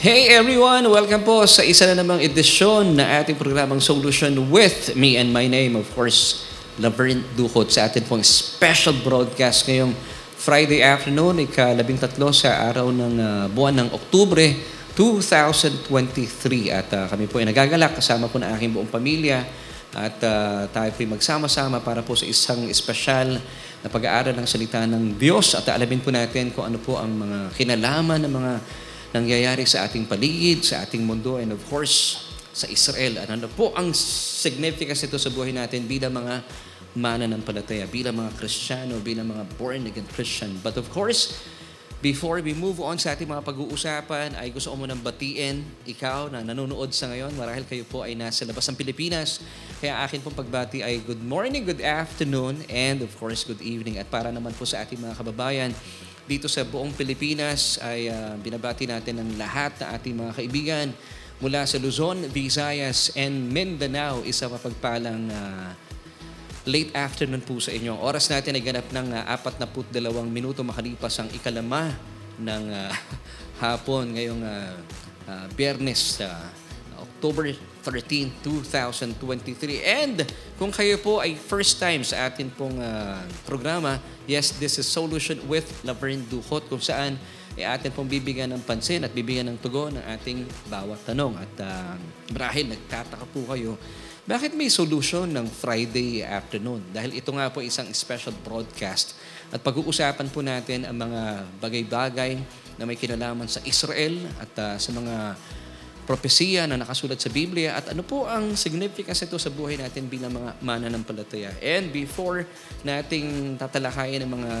Hey everyone! Welcome po sa isa na namang edisyon na ating programang Solution with me and my name, of course, Laverne Duhot sa ating pong special broadcast ngayong Friday afternoon, ikalabing tatlo sa araw ng uh, buwan ng Oktubre 2023. At uh, kami po ay nagagalak kasama po ng aking buong pamilya at uh, tayo po magsama-sama para po sa isang espesyal na pag-aaral ng salita ng Diyos at alamin po natin kung ano po ang mga kinalaman ng mga nangyayari sa ating paligid, sa ating mundo, and of course, sa Israel. Ano po ang significance nito sa buhay natin bilang mga mananampalataya, bilang mga Kristiyano, bilang mga born-again Christian. But of course, Before we move on sa ating mga pag-uusapan, ay gusto ko munang batiin ikaw na nanonood sa ngayon. Marahil kayo po ay nasa labas ng Pilipinas. Kaya akin pong pagbati ay good morning, good afternoon, and of course, good evening. At para naman po sa ating mga kababayan dito sa buong Pilipinas ay uh, binabati natin ang lahat na ating mga kaibigan mula sa Luzon, Visayas, and Mindanao. Isa mapagpalang uh, late afternoon po sa inyo. Oras natin ay ganap ng uh, 42 minuto makalipas ang ikalama ng uh, hapon ngayong uh, uh, biyernes uh, October 13, 2023. And kung kayo po ay first time sa atin pong uh, programa, yes, this is Solution with Laverne Duhot kung saan ay atin pong bibigyan ng pansin at bibigyan ng tugon ng ating bawat tanong. At uh, marahil nagtataka po kayo, bakit may solution ng Friday afternoon? Dahil ito nga po isang special broadcast at pag-uusapan po natin ang mga bagay-bagay na may kinalaman sa Israel at uh, sa mga propesiya na nakasulat sa Biblia at ano po ang significance ito sa buhay natin bilang mga mananampalataya. And before nating tatalakayin ang mga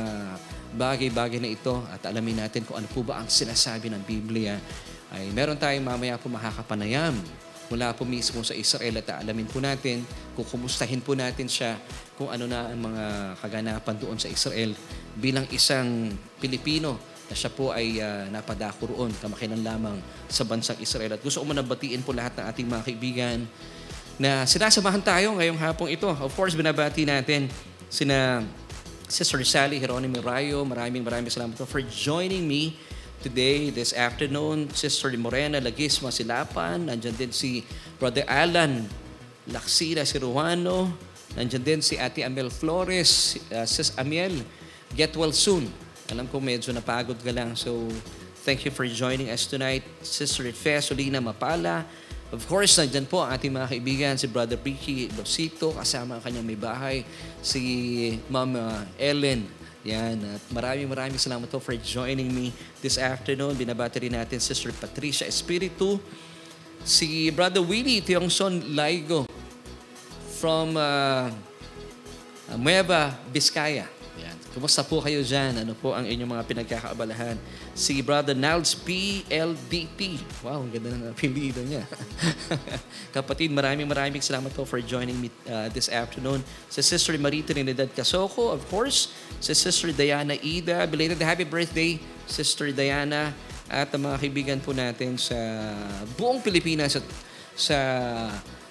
bagay-bagay na ito at alamin natin kung ano po ba ang sinasabi ng Biblia, ay meron tayong mamaya po makakapanayam mula po mismo sa Israel at alamin po natin kung kumustahin po natin siya kung ano na ang mga kaganapan doon sa Israel bilang isang Pilipino na siya po ay uh, napadako roon kamakilan lamang sa bansang Israel. At gusto ko manabatiin po lahat ng ating mga kaibigan na sinasamahan tayo ngayong hapong ito. Of course, binabati natin sina Sister Sally Geronimo Rayo. Maraming maraming salamat po for joining me today, this afternoon. Sister Morena Lagisma Silapan. Nandiyan din si Brother Alan Laksida Siruano. Nandiyan din si Ate Amel Flores, uh, Sis Amiel. Get well soon. Alam ko medyo napagod ka lang. So, thank you for joining us tonight. Sister Fe Solina Mapala. Of course, nandyan po ang ating mga kaibigan, si Brother Ricky Losito, kasama ang kanyang may bahay, si Ma'am uh, Ellen. Yan. At maraming maraming salamat po for joining me this afternoon. Binabati rin natin Sister Patricia Espiritu, si Brother Willie Tiongson Laigo from uh, Nueva Vizcaya. Kumusta po kayo dyan? Ano po ang inyong mga pinagkakaabalahan? Si Brother Niles PLDP. Wow, ang ganda ng apelido niya. Kapatid, maraming maraming salamat po for joining me uh, this afternoon. Si Sister Marita Trinidad Casoko, of course. Si Sister Diana Ida. Belated happy birthday, Sister Diana. At ang mga kaibigan po natin sa buong Pilipinas at sa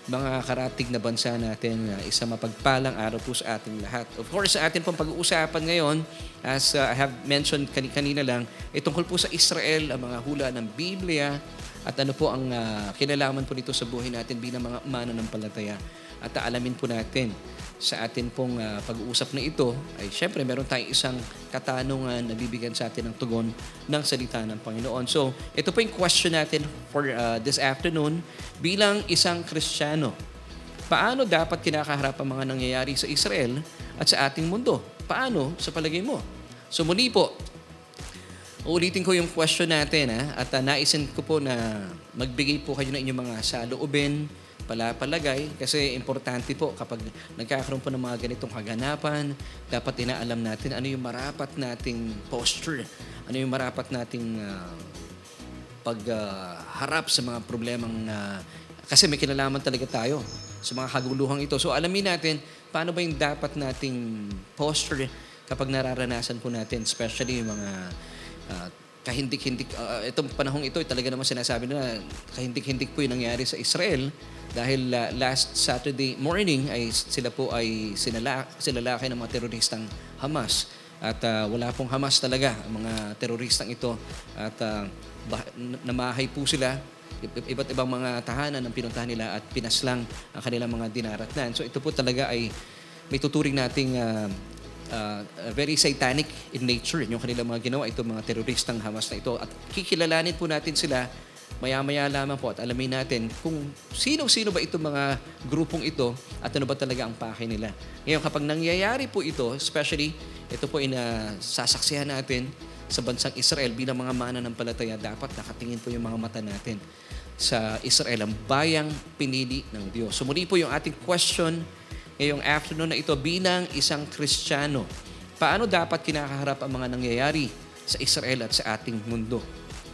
mga karatig na bansa natin na uh, isang mapagpalang araw po sa ating lahat. Of course, sa atin pong pag-uusapan ngayon, as uh, I have mentioned kan- kanina lang, itungkol po sa Israel, ang mga hula ng Biblia, at ano po ang uh, kinalaman po nito sa buhay natin bilang mga mananampalataya. At alamin po natin sa atin pong uh, pag-uusap na ito ay syempre meron tayong isang katanungan na bibigyan sa atin ng tugon ng salita ng Panginoon. So, ito po yung question natin for uh, this afternoon bilang isang Kristiyano. Paano dapat kinakaharap ang mga nangyayari sa Israel at sa ating mundo? Paano sa palagay mo? So muli po, ulitin ko yung question natin ha? at uh, naisin ko po na magbigay po kayo ng inyong mga saloobin, palapalagay kasi importante po kapag nagkakaroon po ng mga ganitong kaganapan, dapat inaalam natin ano yung marapat nating posture, ano yung marapat nating uh, pagharap uh, sa mga problemang uh, kasi may kinalaman talaga tayo sa mga kaguluhang ito. So alamin natin paano ba yung dapat nating posture kapag nararanasan po natin, especially yung mga uh, kahindik-hindik, uh, itong panahong ito, talaga naman sinasabi na kahindik-hindik po yung nangyari sa Israel dahil uh, last Saturday morning ay sila po ay sinala, silalaki ng mga teroristang Hamas. At uh, wala pong Hamas talaga ang mga teroristang ito. At uh, bah- namahay po sila iba't ibang mga tahanan ang pinuntahan nila at pinaslang ang kanilang mga dinaratnan. So ito po talaga ay may tuturing nating uh, uh, very satanic in nature yung kanilang mga ginawa, itong mga teroristang Hamas na ito. At kikilalanin po natin sila maya-maya lamang po at alamin natin kung sino-sino ba itong mga grupong ito at ano ba talaga ang pake nila. Ngayon, kapag nangyayari po ito, especially ito po ina sasaksihan natin sa bansang Israel bilang mga mananampalataya, dapat nakatingin po yung mga mata natin sa Israel, ang bayang pinili ng Diyos. So muli po yung ating question ngayong afternoon na ito bilang isang Kristiyano. Paano dapat kinakaharap ang mga nangyayari sa Israel at sa ating mundo?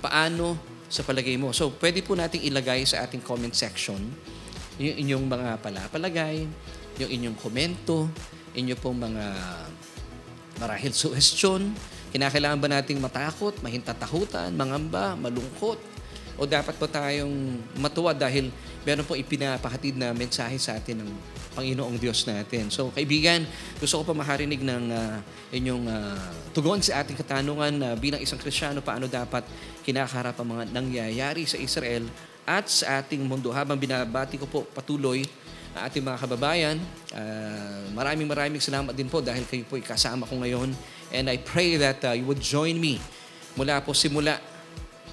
Paano sa palagay mo. So, pwede po nating ilagay sa ating comment section yung inyong mga palapalagay, yung inyong komento, inyo pong mga marahil suggestion. Kinakailangan ba nating matakot, mahintatakutan, mangamba, malungkot? O dapat po tayong matuwa dahil meron po ipinapahatid na mensahe sa atin ng Panginoong Diyos natin. So kaibigan, gusto ko pa makarinig ng uh, inyong uh, tugon sa ating katanungan na uh, bilang isang Krisyano, paano dapat kinakaharap ang mga nangyayari sa Israel at sa ating mundo. Habang binabati ko po patuloy ang ating mga kababayan, uh, maraming maraming salamat din po dahil kayo po kasama ko ngayon. And I pray that uh, you would join me mula po simula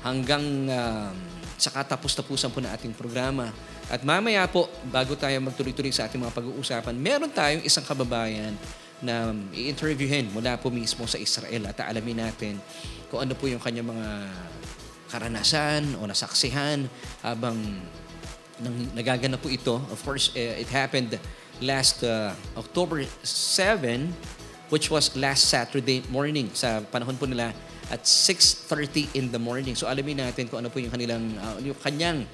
hanggang uh, sa katapos-tapusan po na ating programa. At mamaya po, bago tayo magtuloy-tuloy sa ating mga pag-uusapan, meron tayong isang kababayan na i-interviewin mula po mismo sa Israel at alamin natin kung ano po yung kanyang mga karanasan o nasaksihan habang nang nagaganap po ito. Of course, uh, it happened last uh, October 7, which was last Saturday morning sa panahon po nila at 6.30 in the morning. So alamin natin kung ano po yung kanilang, uh, yung kanyang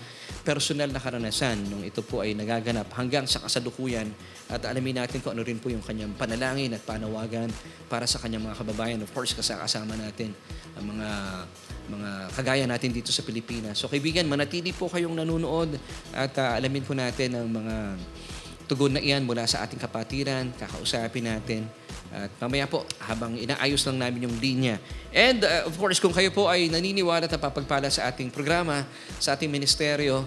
personal na karanasan nung ito po ay nagaganap hanggang sa kasalukuyan at alamin natin kung ano rin po yung kanyang panalangin at panawagan para sa kanyang mga kababayan. Of course, kasama natin ang mga mga kagaya natin dito sa Pilipinas. So kaibigan, manatili po kayong nanonood at uh, alamin po natin ang mga tugon na iyan mula sa ating kapatiran, kakausapin natin at mamaya po, habang inaayos lang namin yung linya. And uh, of course, kung kayo po ay naniniwala at napapagpala sa ating programa, sa ating ministeryo,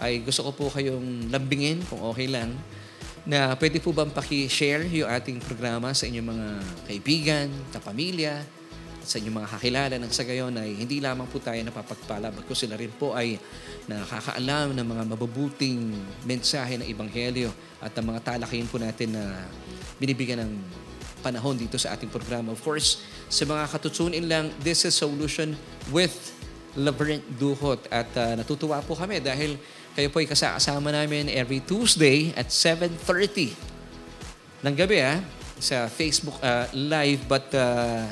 ay gusto ko po kayong lambingin, kung okay lang, na pwede po bang paki-share yung ating programa sa inyong mga kaibigan, kapamilya, sa inyong mga kakilala ng sa gayon ay hindi lamang po tayo napapagpala, bagkus sila rin po ay nakakaalam ng mga mabubuting mensahe ng Ebanghelyo at ang mga talakihin po natin na binibigyan ng panahon dito sa ating programa. Of course, sa mga katutunin lang, this is Solution with Labyrinth Duhot. At uh, natutuwa po kami dahil kayo po ay kasama namin every Tuesday at 7.30 ng gabi ha, ah, sa Facebook uh, Live. But uh,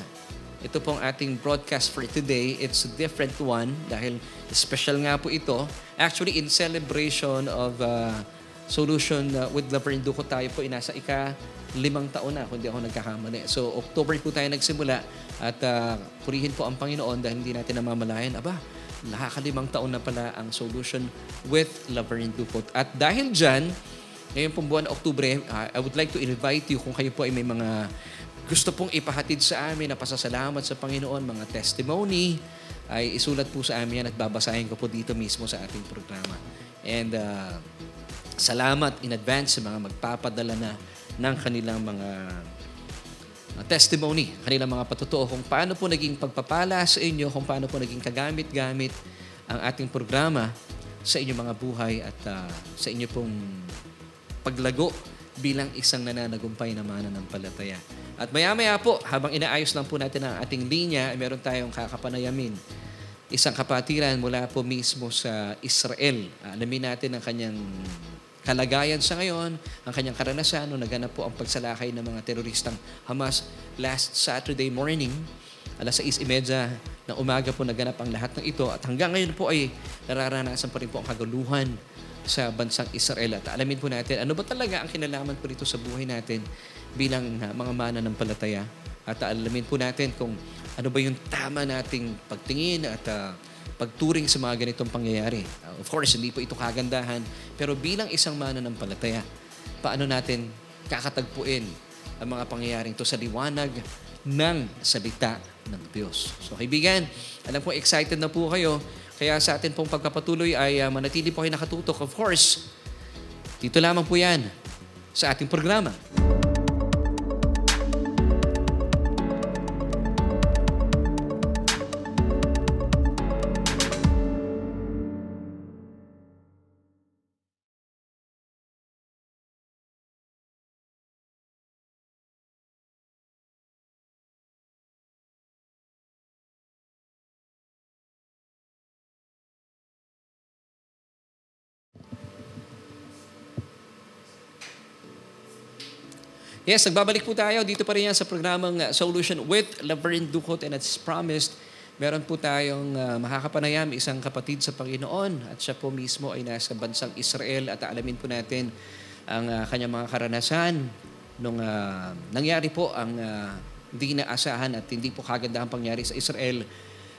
ito pong ating broadcast for today, it's a different one dahil special nga po ito. Actually, in celebration of uh, Solution uh, with Labyrinth Duhot tayo po inasa ika limang taon na, kung di ako nagkakamali. So, October po tayo nagsimula at uh, purihin po ang Panginoon dahil hindi natin namamalayan, aba, nakakalimang taon na pala ang solution with Laverne Dupont. At dahil dyan, ngayon pong buwan Oktubre, uh, I would like to invite you kung kayo po ay may mga gusto pong ipahatid sa amin na pasasalamat sa Panginoon, mga testimony, ay isulat po sa amin yan at babasahin ko po dito mismo sa ating programa. And uh, salamat in advance sa mga magpapadala na ng kanilang mga testimony, kanilang mga patutuo kung paano po naging pagpapala sa inyo, kung paano po naging kagamit-gamit ang ating programa sa inyong mga buhay at uh, sa inyo pong paglago bilang isang nananagumpay na mananampalataya. At maya-maya po, habang inaayos lang po natin ang ating linya, meron tayong kakapanayamin. Isang kapatiran mula po mismo sa Israel. Alamin natin ang kanyang kalagayan sa ngayon, ang kanyang karanasan nung naganap po ang pagsalakay ng mga teroristang Hamas last Saturday morning, alas 6.30 ng umaga po naganap ang lahat ng ito at hanggang ngayon po ay nararanasan pa rin po ang kaguluhan sa bansang Israel. At alamin po natin, ano ba talaga ang kinalaman po dito sa buhay natin bilang uh, mga mana ng palataya. At alamin po natin kung ano ba yung tama nating pagtingin at uh, pagturing sa mga ganitong pangyayari. Of course, hindi po ito kagandahan, pero bilang isang mananampalataya, paano natin kakatagpuin ang mga pangyayaring to sa liwanag ng salita ng Diyos. So kaibigan, alam ko excited na po kayo. Kaya sa atin pong pagpapatuloy ay uh, manatili po kayo nakatutok. Of course, dito lamang po yan sa ating programa. Yes, nagbabalik po tayo. Dito pa rin yan sa programang uh, Solution with Laverne Ducot and as promised, meron po tayong uh, makakapanayam, isang kapatid sa Panginoon at siya po mismo ay nasa bansang Israel at alamin po natin ang uh, kanyang mga karanasan nung uh, nangyari po ang uh, hindi naasahan at hindi po kagandahang pangyari sa Israel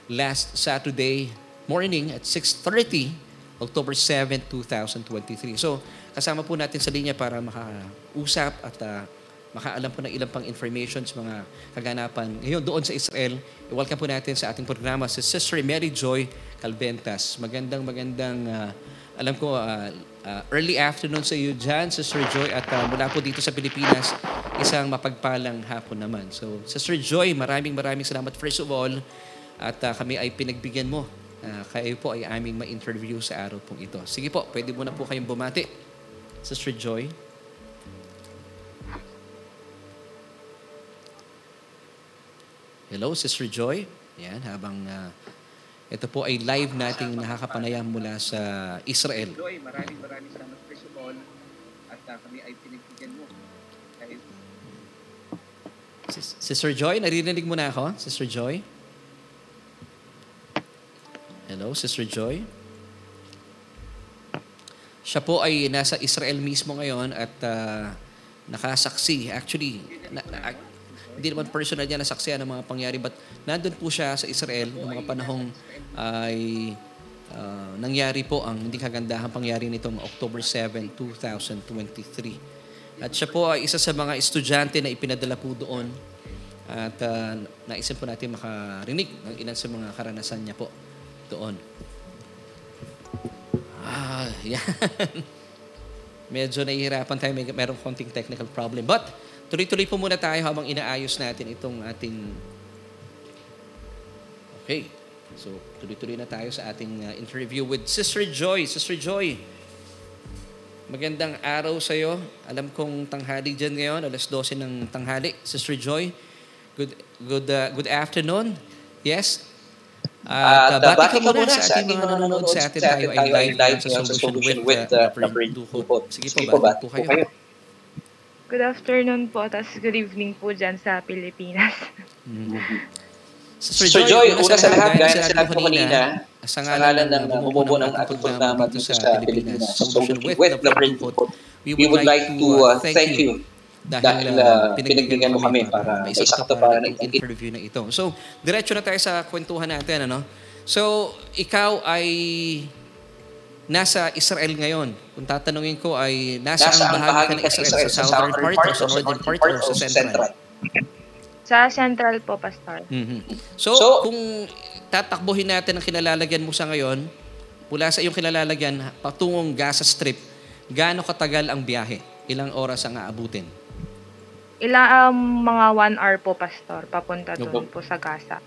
last Saturday morning at 6.30, October 7, 2023. So, kasama po natin sa linya para makausap at uh, makaalam po ng ilang pang information sa mga kaganapan. Ngayon, doon sa Israel, welcome po natin sa ating programa si Sister Mary Joy Calventas. Magandang, magandang, uh, alam ko, uh, uh, early afternoon sa iyo dyan, Sister Joy, at uh, mula po dito sa Pilipinas, isang mapagpalang hapon naman. So, Sister Joy, maraming maraming salamat first of all, at uh, kami ay pinagbigyan mo. Uh, kayo po ay aming ma-interview sa araw pong ito. Sige po, pwede mo na po kayong bumati. Sister Joy. Hello, Sister Joy. Yan, habang uh, ito po ay live nating nakakapanayam mula sa Israel. Joy, maraming maraming salamat first of all at uh, kami ay pinagbigyan mo. Kahit... Sister Joy, naririnig mo na ako? Sister Joy? Hello, Sister Joy? Siya po ay nasa Israel mismo ngayon at uh, nakasaksi. Actually, na, na, hindi naman personal niya nasaksiyan ng mga pangyari but nandun po siya sa Israel ng mga panahong ay uh, nangyari po ang hindi kagandahan pangyari nitong October 7, 2023. At siya po ay isa sa mga estudyante na ipinadala po doon at uh, naisip po natin makarinig ng ilan sa mga karanasan niya po doon. Ah, yan. Medyo nahihirapan tayo. May, merong konting technical problem. But, Tuloy-tuloy po muna tayo habang inaayos natin itong ating... Okay. So, tuloy-tuloy na tayo sa ating uh, interview with Sister Joy. Sister Joy, magandang araw sa iyo. Alam kong tanghali dyan ngayon, alas 12 ng tanghali. Sister Joy, good good uh, good afternoon. Yes. At uh, uh, bati ka muna sa ating mga nanonood sa atin. Tayo ay live sa Solution with uh, Reverend Duhot. Sige po, bati po kayo. Good afternoon po, tas good evening po dyan sa Pilipinas. Mm-hmm. Sir, Sir Joy, una sa lahat, gaya na sinabi ko kanina, sa ngalan ng bumubuo ng ating programa dito sa Pilipinas, Solution with the Brain Food, we would like to uh, thank you dahil uh, pinagbigyan mo kami para may sakto para ng interview na ito. So, diretso na tayo sa kwentuhan natin. Ano? So, ikaw ay nasa Israel ngayon? Kung tatanungin ko ay nasa, nasa ang bahagi ka ng Israel, Israel, sa southern part, part o sa northern part, part o sa central? Sa central po, Pastor. Mm-hmm. So, so, kung tatakbuhin natin ang kinalalagyan mo sa ngayon, mula sa iyong kinalalagyan patungong Gaza Strip, gaano katagal ang biyahe? Ilang oras ang aabutin? Ilang um, mga one hour po, Pastor, papunta doon po sa Gaza.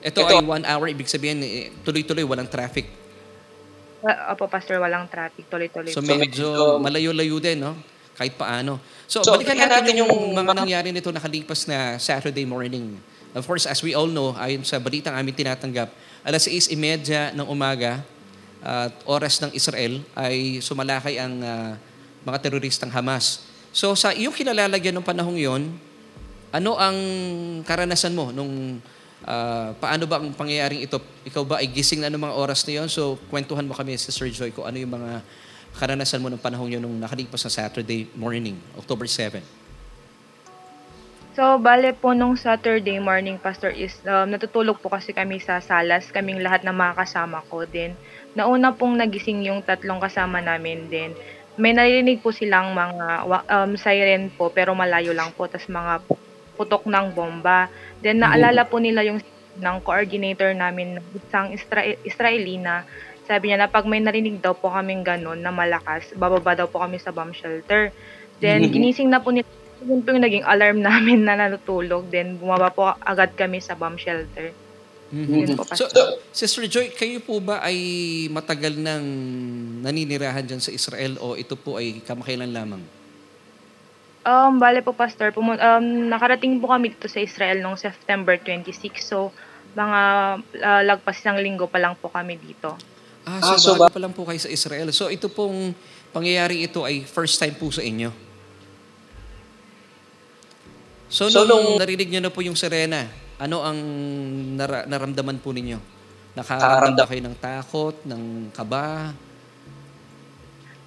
Ito, Ito ay one hour, ibig sabihin, eh, tuloy-tuloy, walang traffic Uh, opo, Pastor, walang traffic. Tuloy-tuloy. So medyo malayo-layo din, no? Kahit paano. So, so balikan natin, natin yung, yung mga nangyari nito nakalipas na Saturday morning. Of course, as we all know, ayon sa balitang aming tinatanggap, alas 6.30 ng umaga at uh, oras ng Israel ay sumalakay ang uh, mga teroristang Hamas. So sa iyong kinalalagyan ng panahong yon, ano ang karanasan mo nung Uh, paano ba ang pangyayaring ito? Ikaw ba ay gising na ng mga oras na yon? So, kwentuhan mo kami, Sister Joy, kung ano yung mga karanasan mo ng panahon yun nung nakalipas na Saturday morning, October 7. So, bale po nung Saturday morning, Pastor, is um, natutulog po kasi kami sa salas, kaming lahat ng mga kasama ko din. Nauna pong nagising yung tatlong kasama namin din. May narinig po silang mga um, siren po, pero malayo lang po. Tapos mga putok ng bomba. Then naalala po nila yung ng coordinator namin ng isang Isra- Israeli na sabi niya na pag may narinig daw po kaming ganun na malakas, bababa daw po kami sa bomb shelter. Then ginising na po nila yun po yung naging alarm namin na natutulog. Then bumaba po agad kami sa bomb shelter. Mhm. Po, So, Pastor. Sister Joy, kayo po ba ay matagal nang naninirahan dyan sa Israel o ito po ay kamakailan lamang? Um, bale po, Pastor, pumu- um, nakarating po kami dito sa Israel noong September 26. So, mga ah, lagpas ng linggo pa lang po kami dito. Ah, Ah, so, so bago pa lang po kayo sa Israel. So ito pong pangyayari ito ay first time po sa inyo? So, So, nung nung- narinig niyo na po yung sirena, ano ang nara- naramdaman po ninyo? Nakaramdam Nakaramdam- ba kayo ng takot, ng kaba?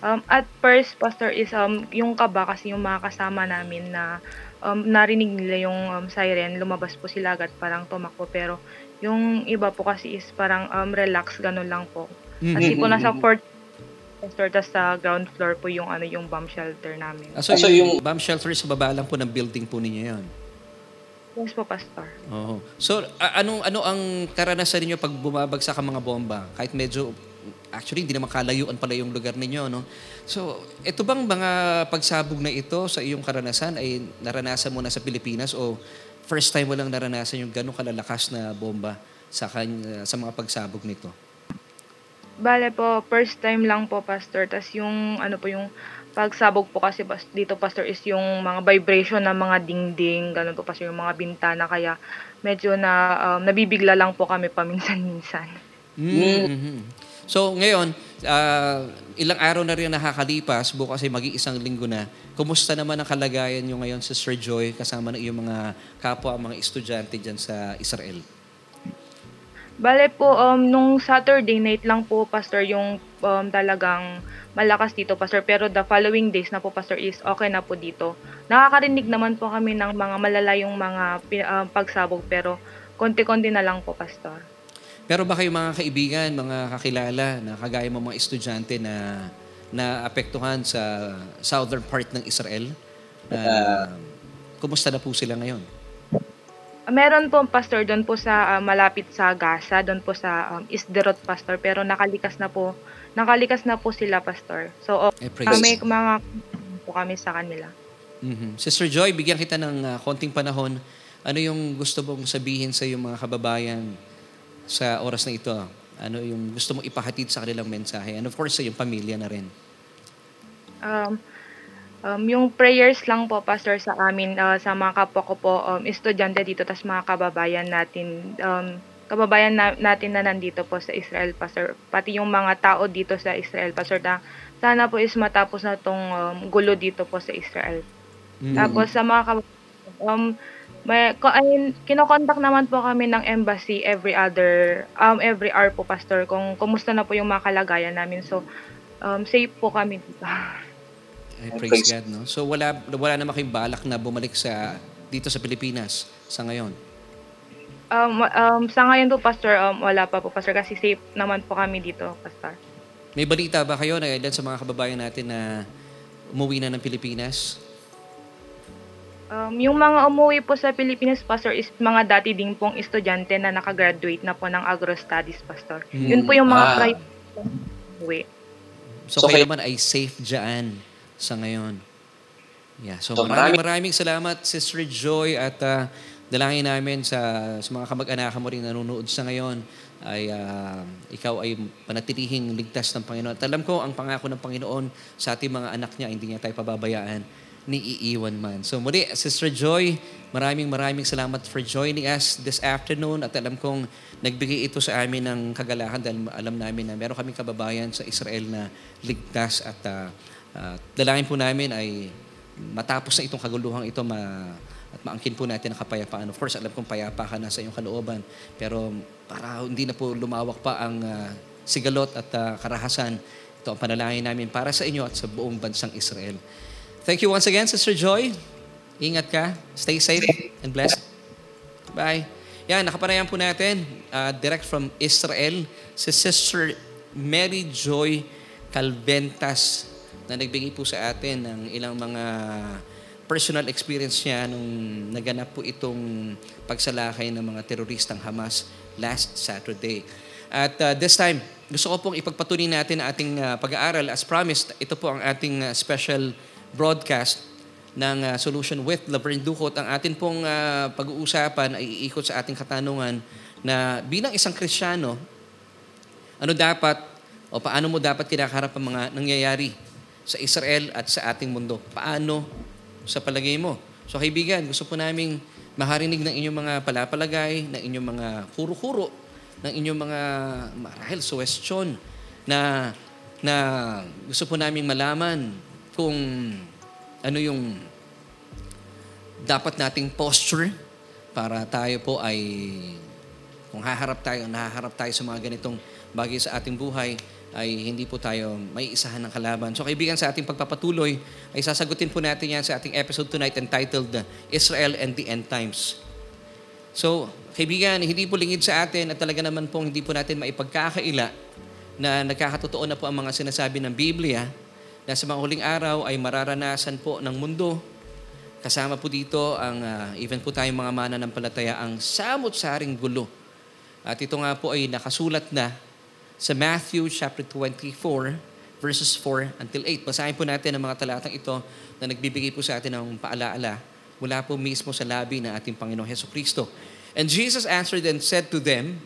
Um, at first, Pastor, is um, yung kaba kasi yung mga kasama namin na um, narinig nila yung um, siren, lumabas po sila agad, parang tumakbo. Pero yung iba po kasi is parang um, relax, ganun lang po. Kasi po nasa fourth Pastor, tas sa ground floor po yung ano yung bomb shelter namin. Ah, so, So, yung, yung- bomb shelter sa baba lang po ng building po ninyo yun? Yes po, Pastor. Oo. So, a- anong ano ang karanasan niyo pag bumabagsak ang mga bomba? Kahit medyo actually hindi naman kalayuan pala yung lugar ninyo, no? So, ito bang mga pagsabog na ito sa iyong karanasan ay naranasan mo na sa Pilipinas o first time mo lang naranasan yung ganong kalalakas na bomba sa kanya, sa mga pagsabog nito? Bale po, first time lang po, Pastor. Tas yung, ano po, yung pagsabog po kasi dito, Pastor, is yung mga vibration ng mga dingding, ganun po, Pastor, yung mga bintana. Kaya medyo na, um, nabibigla lang po kami paminsan-minsan. mm So, ngayon, ah, ilang araw na rin nakakalipas, bukas ay mag-iisang linggo na. Kumusta naman ang kalagayan nyo ngayon sa Sir Joy kasama ng iyong mga kapwa, mga estudyante dyan sa Israel? Bale po, um, nung Saturday night lang po, Pastor, yung um, talagang malakas dito, Pastor. Pero the following days na po, Pastor, is okay na po dito. Nakakarinig naman po kami ng mga malalayong mga um, pagsabog, pero konti-konti na lang po, Pastor. Pero ba kayo mga kaibigan, mga kakilala na kagaya mo mga estudyante na na apektuhan sa southern part ng Israel? Na, kumusta na po sila ngayon? Meron po, Pastor, doon po sa ah, malapit sa Gaza, doon po sa um, Isderot, Pastor. Pero nakalikas na po, nakalikas na po sila, Pastor. So, Eh, kami, God. mga po kami sa kanila. Mhm. Sister Joy, bigyan kita ng ah, konting panahon. Ano yung gusto mong sabihin sa iyong mga kababayan sa oras na ito? Ano yung gusto mong ipahatid sa kanilang mensahe? And of course, sa iyong pamilya na rin. Um, um, yung prayers lang po, Pastor, sa amin, uh, sa mga kapwa ko po, um, estudyante dito, tas mga kababayan natin, um, kababayan na, natin na nandito po sa Israel, Pastor, pati yung mga tao dito sa Israel, Pastor, na sana po is matapos na tong um, gulo dito po sa Israel. Mhm. Tapos sa mga kababayan, um, may, ko, ay, kinokontak naman po kami ng embassy every other, um, every hour po, Pastor, kung kumusta na po yung mga kalagayan namin. So, um, safe po kami dito. Eh, praise God, no? So wala wala naman kayong balak na bumalik sa dito sa Pilipinas sa ngayon. Um, um, sa ngayon po, Pastor, um, wala pa po, Pastor, kasi safe naman po kami dito, Pastor. May balita ba kayo na ilan sa mga kababayan natin na umuwi na ng Pilipinas? Um, yung mga umuwi po sa Pilipinas, Pastor, is mga dati din pong estudyante na nakagraduate na po ng agro studies, Pastor. Yun po yung mga Ah. umuwi. So, So, kayo naman ay safe dyan sa ngayon. Yeah. So, So, maraming, maraming- maraming salamat, Sister Joy, at ah, dalangin namin sa, sa mga kamag-anakan mo rin nanonood sa ngayon ay ah, ikaw ay panatilihing ligtas ng Panginoon. At alam ko, ang pangako ng Panginoon sa ating mga anak niya, hindi niya tayo pababayaan ni iiwan man. So muli, Sister Joy, maraming maraming salamat for joining us this afternoon at alam kong nagbigay ito sa amin ng kagalakan dahil alam namin na meron kaming kababayan sa Israel na ligtas at ah, ah, dalangin po namin ay matapos na itong kaguluhang ito ma, at maangkin po natin ang kapayapaan. Of course, alam kong payapa ka na sa iyong kalooban pero para hindi na po lumawak pa ang ah, sigalot at ah, karahasan, ito ang panalangin namin para sa inyo at sa buong bansang Israel. Thank you once again, Sister Joy. Ingat ka. Stay safe and blessed. Bye. Yan, nakapanayan po natin, uh, direct from Israel, si Sister Mary Joy Calventas na nagbigay po sa atin ng ilang mga personal experience niya nung naganap po itong pagsalakay ng mga teroristang Hamas last Saturday. At uh, this time, gusto ko pong ipagpatuloy natin ating uh, pag-aaral. As promised, ito po ang ating uh, special broadcast ng uh, Solution with Laverne Ducot. Ang atin pong uh, pag-uusapan ay iikot sa ating katanungan na bilang isang Krisyano, ano dapat o paano mo dapat kinakaharap ang mga nangyayari sa Israel at sa ating mundo? Paano sa palagay mo? So kaibigan, gusto po naming maharinig ng inyong mga palapalagay, ng inyong mga kuro-kuro ng inyong mga marahil suwestyon na na gusto po naming malaman kung ano yung dapat nating posture para tayo po ay kung haharap tayo, nahaharap tayo sa mga ganitong bagay sa ating buhay, ay hindi po tayo may isahan ng kalaban. So kaibigan sa ating pagpapatuloy, ay sasagutin po natin yan sa ating episode tonight entitled Israel and the End Times. So, kaibigan, hindi po lingid sa atin at talaga naman pong hindi po natin maipagkakaila na nagkakatotoo na po ang mga sinasabi ng Biblia na sa mga huling araw ay mararanasan po ng mundo. Kasama po dito ang, uh, even po tayong mga mana ng palataya, ang samot-saring gulo. At ito nga po ay nakasulat na sa Matthew chapter 24, verses 4 until 8. Basahin po natin ang mga talatang ito na nagbibigay po sa atin ng paalaala mula po mismo sa labi ng ating Panginoong Heso Kristo. And Jesus answered and said to them,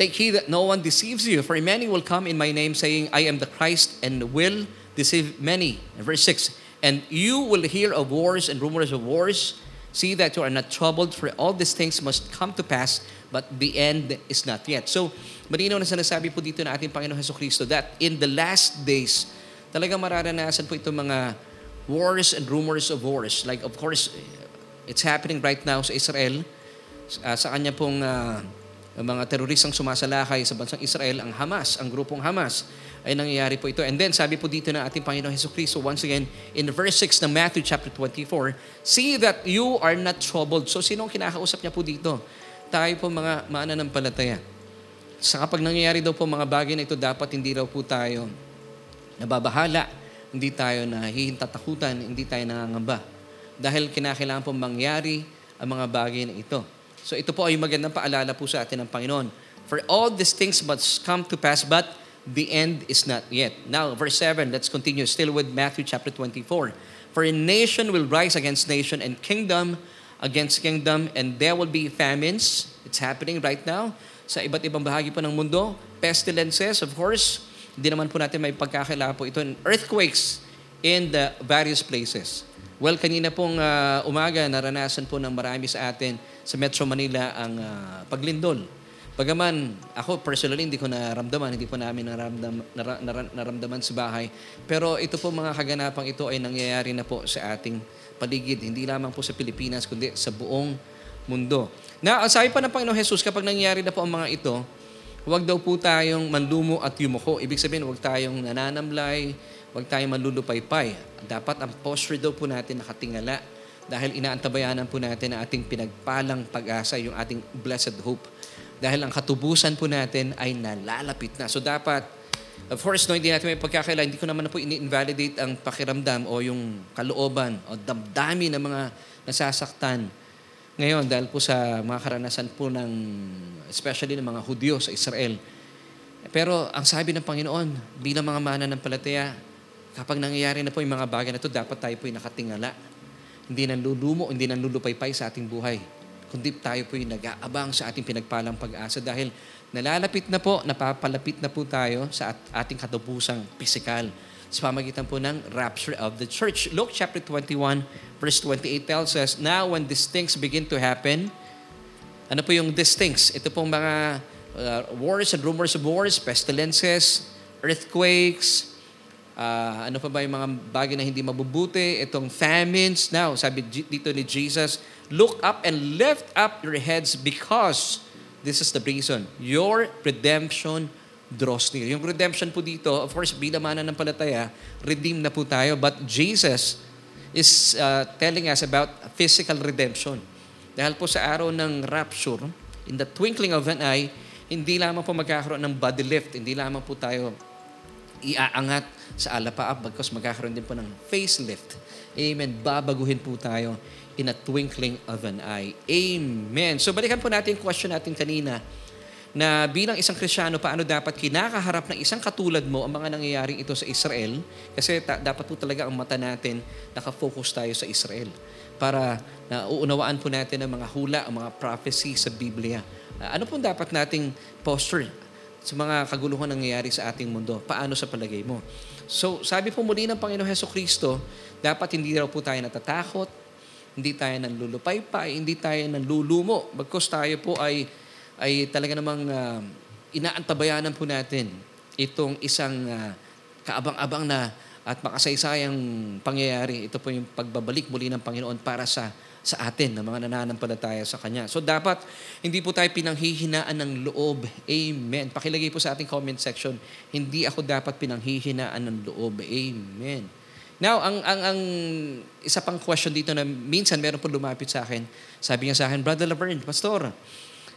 Take heed that no one deceives you, for many will come in my name, saying, I am the Christ, and will deceive many. And verse 6, And you will hear of wars and rumors of wars. See that you are not troubled, for all these things must come to pass, but the end is not yet. So, malinaw na sinasabi po dito na ating Panginoon Heso Kristo that in the last days, talagang mararanasan po itong mga wars and rumors of wars. Like, of course, it's happening right now sa Israel. Uh, sa kanya pong uh, mga teroristang sumasalakay sa bansang Israel, ang Hamas, ang grupong Hamas, ay nangyayari po ito. And then, sabi po dito ng ating Panginoon Heso Kristo, once again, in verse 6 ng Matthew chapter 24, See that you are not troubled. So, sino ang kinakausap niya po dito? Tayo po mga mananampalataya. Sa kapag nangyayari daw po mga bagay na ito, dapat hindi raw po tayo nababahala hindi tayo nahihintatakutan, hindi tayo nangangamba. Dahil kinakailangan pong mangyari ang mga bagay na ito. So ito po ay magandang paalala po sa atin ng Panginoon. For all these things must come to pass, but the end is not yet. Now, verse 7, let's continue still with Matthew chapter 24. For a nation will rise against nation and kingdom against kingdom and there will be famines. It's happening right now sa iba't ibang bahagi po ng mundo. Pestilences, of course, hindi naman po natin may pagkakila po ito. Earthquakes in the various places. Well, kanina pong uh, umaga, naranasan po ng marami sa atin sa Metro Manila ang uh, paglindol. Bagaman ako personally hindi ko naramdaman, hindi po namin naramdam, nar, nar, naramdaman sa bahay. Pero ito po mga kaganapang ito ay nangyayari na po sa ating paligid. Hindi lamang po sa Pilipinas, kundi sa buong mundo. Na, sabi pa ng Panginoon Jesus, kapag nangyayari na po ang mga ito, Huwag daw po tayong mandumo at yumuko. Ibig sabihin, huwag tayong nananamlay, huwag tayong manlulupaypay. Dapat ang posture daw po natin nakatingala dahil inaantabayanan po natin ang ating pinagpalang pag-asa, yung ating blessed hope. Dahil ang katubusan po natin ay nalalapit na. So dapat, of course, no, hindi natin may pagkakaila, hindi ko naman na po ini-invalidate ang pakiramdam o yung kalooban o damdami ng mga nasasaktan ngayon, dahil po sa mga karanasan po ng, especially ng mga Hudyo sa Israel. Pero ang sabi ng Panginoon, bilang mga mana ng palataya, kapag nangyayari na po yung mga bagay na ito, dapat tayo po yung nakatingala. Hindi nang lulumo, hindi nang lulupaypay sa ating buhay. Kundi tayo po yung nag-aabang sa ating pinagpalang pag-asa dahil nalalapit na po, napapalapit na po tayo sa ating katubusang pisikal sa pamagitan po ng rapture of the church. Luke chapter 21 verse 28 tells us, Now when these things begin to happen, ano po yung these things? Ito pong mga uh, wars and rumors of wars, pestilences, earthquakes, uh, ano pa ba yung mga bagay na hindi mabubuti, itong famines. Now, sabi dito ni Jesus, Look up and lift up your heads because this is the reason. Your redemption draws near. Yung redemption po dito, of course, bilang palataya, redeem na po tayo. But Jesus is uh, telling us about physical redemption. Dahil po sa araw ng rapture, in the twinkling of an eye, hindi lamang po magkakaroon ng body lift, hindi lamang po tayo iaangat sa alapaap bagkos magkakaroon din po ng facelift. Amen. Babaguhin po tayo in a twinkling of an eye. Amen. So balikan po natin yung question natin kanina na bilang isang Krisyano, paano dapat kinakaharap ng isang katulad mo ang mga nangyayaring ito sa Israel? Kasi ta- dapat po talaga ang mata natin nakafocus tayo sa Israel para na uunawaan po natin ang mga hula, ang mga prophecy sa Biblia. Uh, ano po dapat nating posture sa mga kaguluhan nangyayari sa ating mundo? Paano sa palagay mo? So, sabi po muli ng Panginoon Heso Kristo, dapat hindi raw po tayo natatakot, hindi tayo nanlulupaypay, hindi tayo nanlulumo. Bagkos tayo po ay ay talaga namang uh, inaantabayanan po natin itong isang uh, kaabang-abang na at makasaysayang pangyayari. Ito po yung pagbabalik muli ng Panginoon para sa sa atin, ng mga nananampalataya sa Kanya. So dapat, hindi po tayo pinanghihinaan ng loob. Amen. Pakilagay po sa ating comment section, hindi ako dapat pinanghihinaan ng loob. Amen. Now, ang, ang, ang isa pang question dito na minsan meron po lumapit sa akin, sabi niya sa akin, Brother Laverne, Pastor,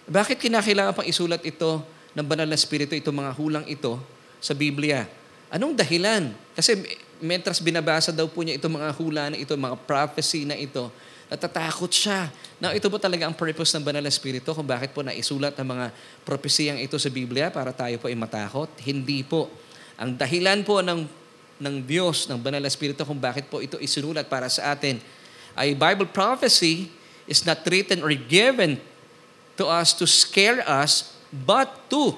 bakit kinakailangan pang isulat ito ng banal na spirito, itong mga hulang ito sa Biblia? Anong dahilan? Kasi mentras binabasa daw po niya itong mga hula na ito, mga prophecy na ito, natatakot siya. Now, ito po talaga ang purpose ng banal na spirito kung bakit po naisulat ang mga propesiyang ito sa Biblia para tayo po ay matakot. Hindi po. Ang dahilan po ng, ng Diyos, ng banal na spirito kung bakit po ito isinulat para sa atin ay Bible prophecy is not written or given to us to scare us, but to,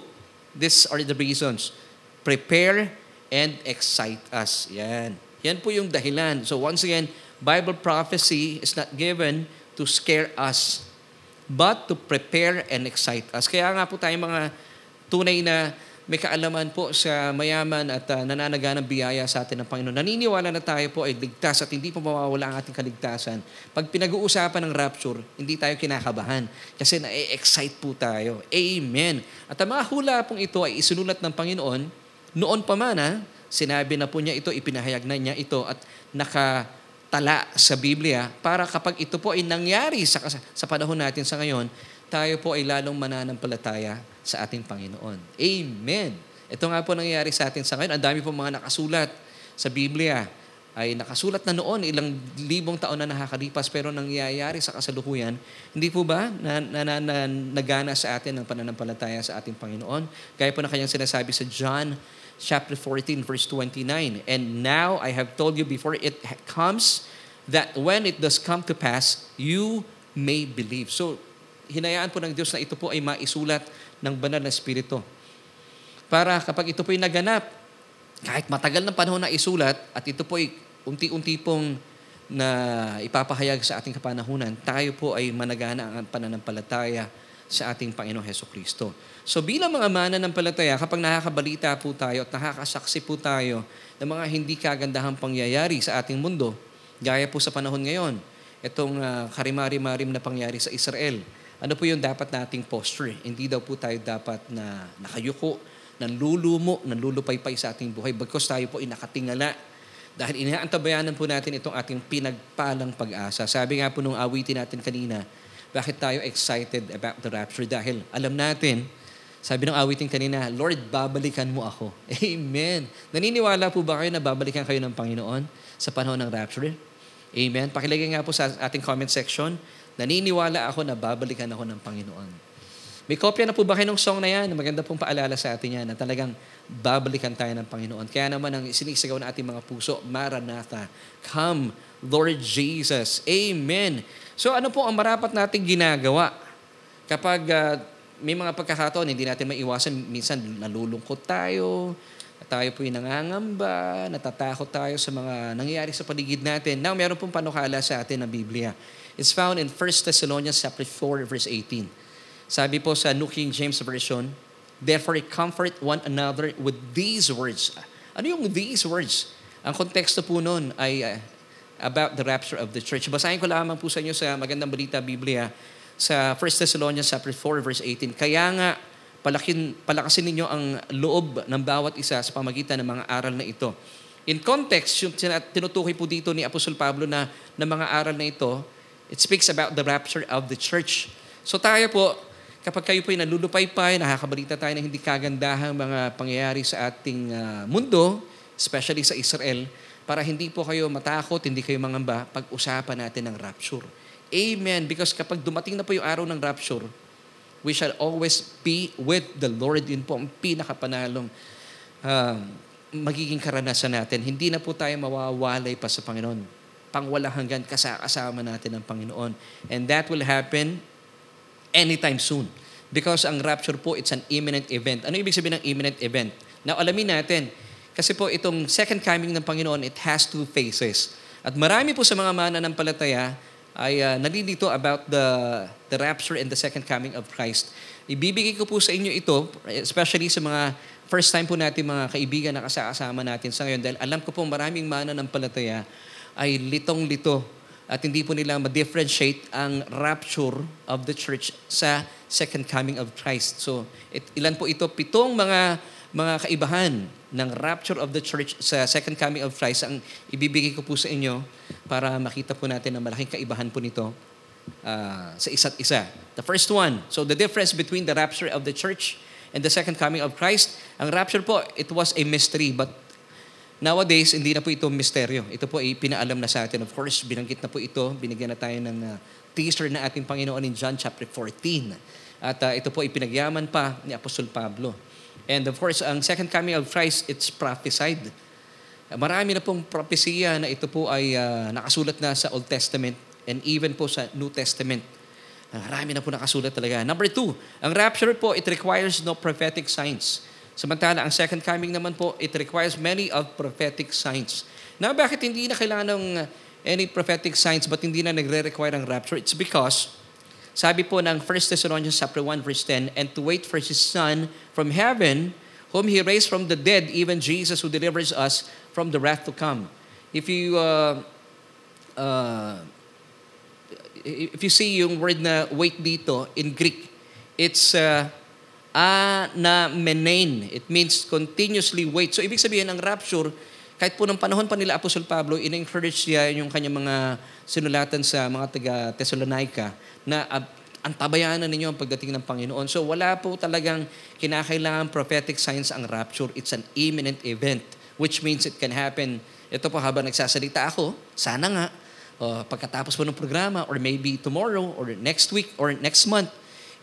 these are the reasons, prepare and excite us. Yan. Yan po yung dahilan. So once again, Bible prophecy is not given to scare us, but to prepare and excite us. Kaya nga po tayo mga tunay na may kaalaman po sa mayaman at uh, nananaga ng biyaya sa atin ng Panginoon. Naniniwala na tayo po ay ligtas at hindi po mawawala ang ating kaligtasan. Pag pinag-uusapan ng rapture, hindi tayo kinakabahan kasi na-excite po tayo. Amen. At ang mga hula pong ito ay isinulat ng Panginoon noon pa man ha, sinabi na po niya ito, ipinahayag na niya ito at nakatala sa Biblia para kapag ito po ay nangyari sa, sa panahon natin sa ngayon, tayo po ay lalong mananampalataya sa ating Panginoon. Amen. Ito nga po nangyayari sa atin sa ngayon. Ang dami po mga nakasulat sa Biblia ay nakasulat na noon, ilang libong taon na nakakalipas, pero nangyayari sa kasalukuyan, hindi po ba na, na, na, na nagana sa atin ang pananampalataya sa ating Panginoon? Gaya po na kanyang sinasabi sa John chapter 14, verse 29. And now I have told you before it comes that when it does come to pass, you may believe. So, hinayaan po ng Diyos na ito po ay maisulat ng banal na Espiritu. Para kapag ito po ay naganap, kahit matagal ng panahon na isulat, at ito po ay unti-unti pong na ipapahayag sa ating kapanahunan, tayo po ay managana ang pananampalataya sa ating Panginoong Heso Kristo. So bilang mga mananampalataya, kapag nakakabalita po tayo at nakakasaksi po tayo ng mga hindi kagandahang pangyayari sa ating mundo, gaya po sa panahon ngayon, itong uh, karimari-marim na pangyari sa Israel, ano po yung dapat nating posture? Hindi daw po tayo dapat na nakayuko, nanlulumo, nanlulupaypay sa ating buhay bagkos tayo po inakatingala dahil inaantabayanan po natin itong ating pinagpalang pag-asa. Sabi nga po nung awitin natin kanina, bakit tayo excited about the rapture? Dahil alam natin, sabi ng awitin kanina, Lord, babalikan mo ako. Amen. Naniniwala po ba kayo na babalikan kayo ng Panginoon sa panahon ng rapture? Amen. Pakilagay nga po sa ating comment section, Naniniwala ako na babalikan ako ng Panginoon. May kopya na po ba kayo ng song na yan? Maganda pong paalala sa atin yan na talagang babalikan tayo ng Panginoon. Kaya naman ang sinisigaw na ating mga puso, Maranatha, Come, Lord Jesus. Amen. So ano po ang marapat nating ginagawa? Kapag uh, may mga pagkakataon, hindi natin maiwasan, minsan nalulungkot tayo, tayo po'y nangangamba, natatakot tayo sa mga nangyayari sa paligid natin. Now, meron pong panukala sa atin ng Biblia. It's found in 1 Thessalonians chapter 4 verse 18. Sabi po sa New King James Version, Therefore, comfort one another with these words. Ano yung these words? Ang konteksto po noon ay uh, about the rapture of the church. Basahin ko lamang po sa inyo sa Magandang Balita Biblia sa 1 Thessalonians chapter 4 verse 18. Kaya nga palakin, palakasin ninyo ang loob ng bawat isa sa pamagitan ng mga aral na ito. In context, yung tinutukoy po dito ni Apostol Pablo na ng mga aral na ito It speaks about the rapture of the church. So tayo po, kapag kayo po'y nalulupaypay, nakakabalita tayo ng hindi kagandahang mga pangyayari sa ating ah, mundo, especially sa Israel, para hindi po kayo matakot, hindi kayo mangamba, pag-usapan natin ng rapture. Amen. Because kapag dumating na po yung araw ng rapture, we shall always be with the Lord. Yun po ang pinakapanalong ah, magiging karanasan natin. Hindi na po tayo mawawalay pa sa Panginoon. Pangwalang hanggan kasama natin ng Panginoon. And that will happen anytime soon. Because ang rapture po, it's an imminent event. Ano ibig sabihin ng imminent event? Now, alamin natin, kasi po itong second coming ng Panginoon, it has two phases. At marami po sa mga mananampalataya ay uh, nalilito about the, the rapture and the second coming of Christ. Ibibigay ko po sa inyo ito, especially sa mga first time po natin mga kaibigan na kasama natin sa ngayon dahil alam ko po maraming mananampalataya ay litong-lito at hindi po nila ma-differentiate ang rapture of the church sa second coming of Christ. So, it, ilan po ito? Pitong mga mga kaibahan ng rapture of the church sa second coming of Christ ang ibibigay ko po sa inyo para makita po natin ang malaking kaibahan po nito uh, sa isa't isa. The first one, so the difference between the rapture of the church and the second coming of Christ, ang rapture po, it was a mystery but Nowadays, hindi na po ito misteryo. Ito po ay pinaalam na sa atin. Of course, binanggit na po ito. Binigyan na tayo ng uh, teaser na ating Panginoon in John chapter 14. At uh, ito po ay pinagyaman pa ni Apostol Pablo. And of course, ang second coming of Christ, it's prophesied. Marami na pong propesya na ito po ay uh, nakasulat na sa Old Testament and even po sa New Testament. Marami na po nakasulat talaga. Number two, ang rapture po, it requires no prophetic signs. Samantala, ang second coming naman po, it requires many of prophetic signs. Now, bakit hindi na kailangan ng any prophetic signs but hindi na nagre-require ang rapture? It's because, sabi po ng 1 Thessalonians chapter 1 verse 10, and to wait for His Son from heaven, whom He raised from the dead, even Jesus who delivers us from the wrath to come. If you uh, uh, if you see yung word na wait dito in Greek, it's uh, anamenein. It means continuously wait. So ibig sabihin, ang rapture, kahit po ng panahon pa nila Apostol Pablo, in-encourage niya yung kanyang mga sinulatan sa mga taga Thessalonica na uh, antabayanan ninyo ang pagdating ng Panginoon. So wala po talagang kinakailangan prophetic signs ang rapture. It's an imminent event, which means it can happen. Ito po habang nagsasalita ako, sana nga, uh, pagkatapos po ng programa, or maybe tomorrow, or next week, or next month,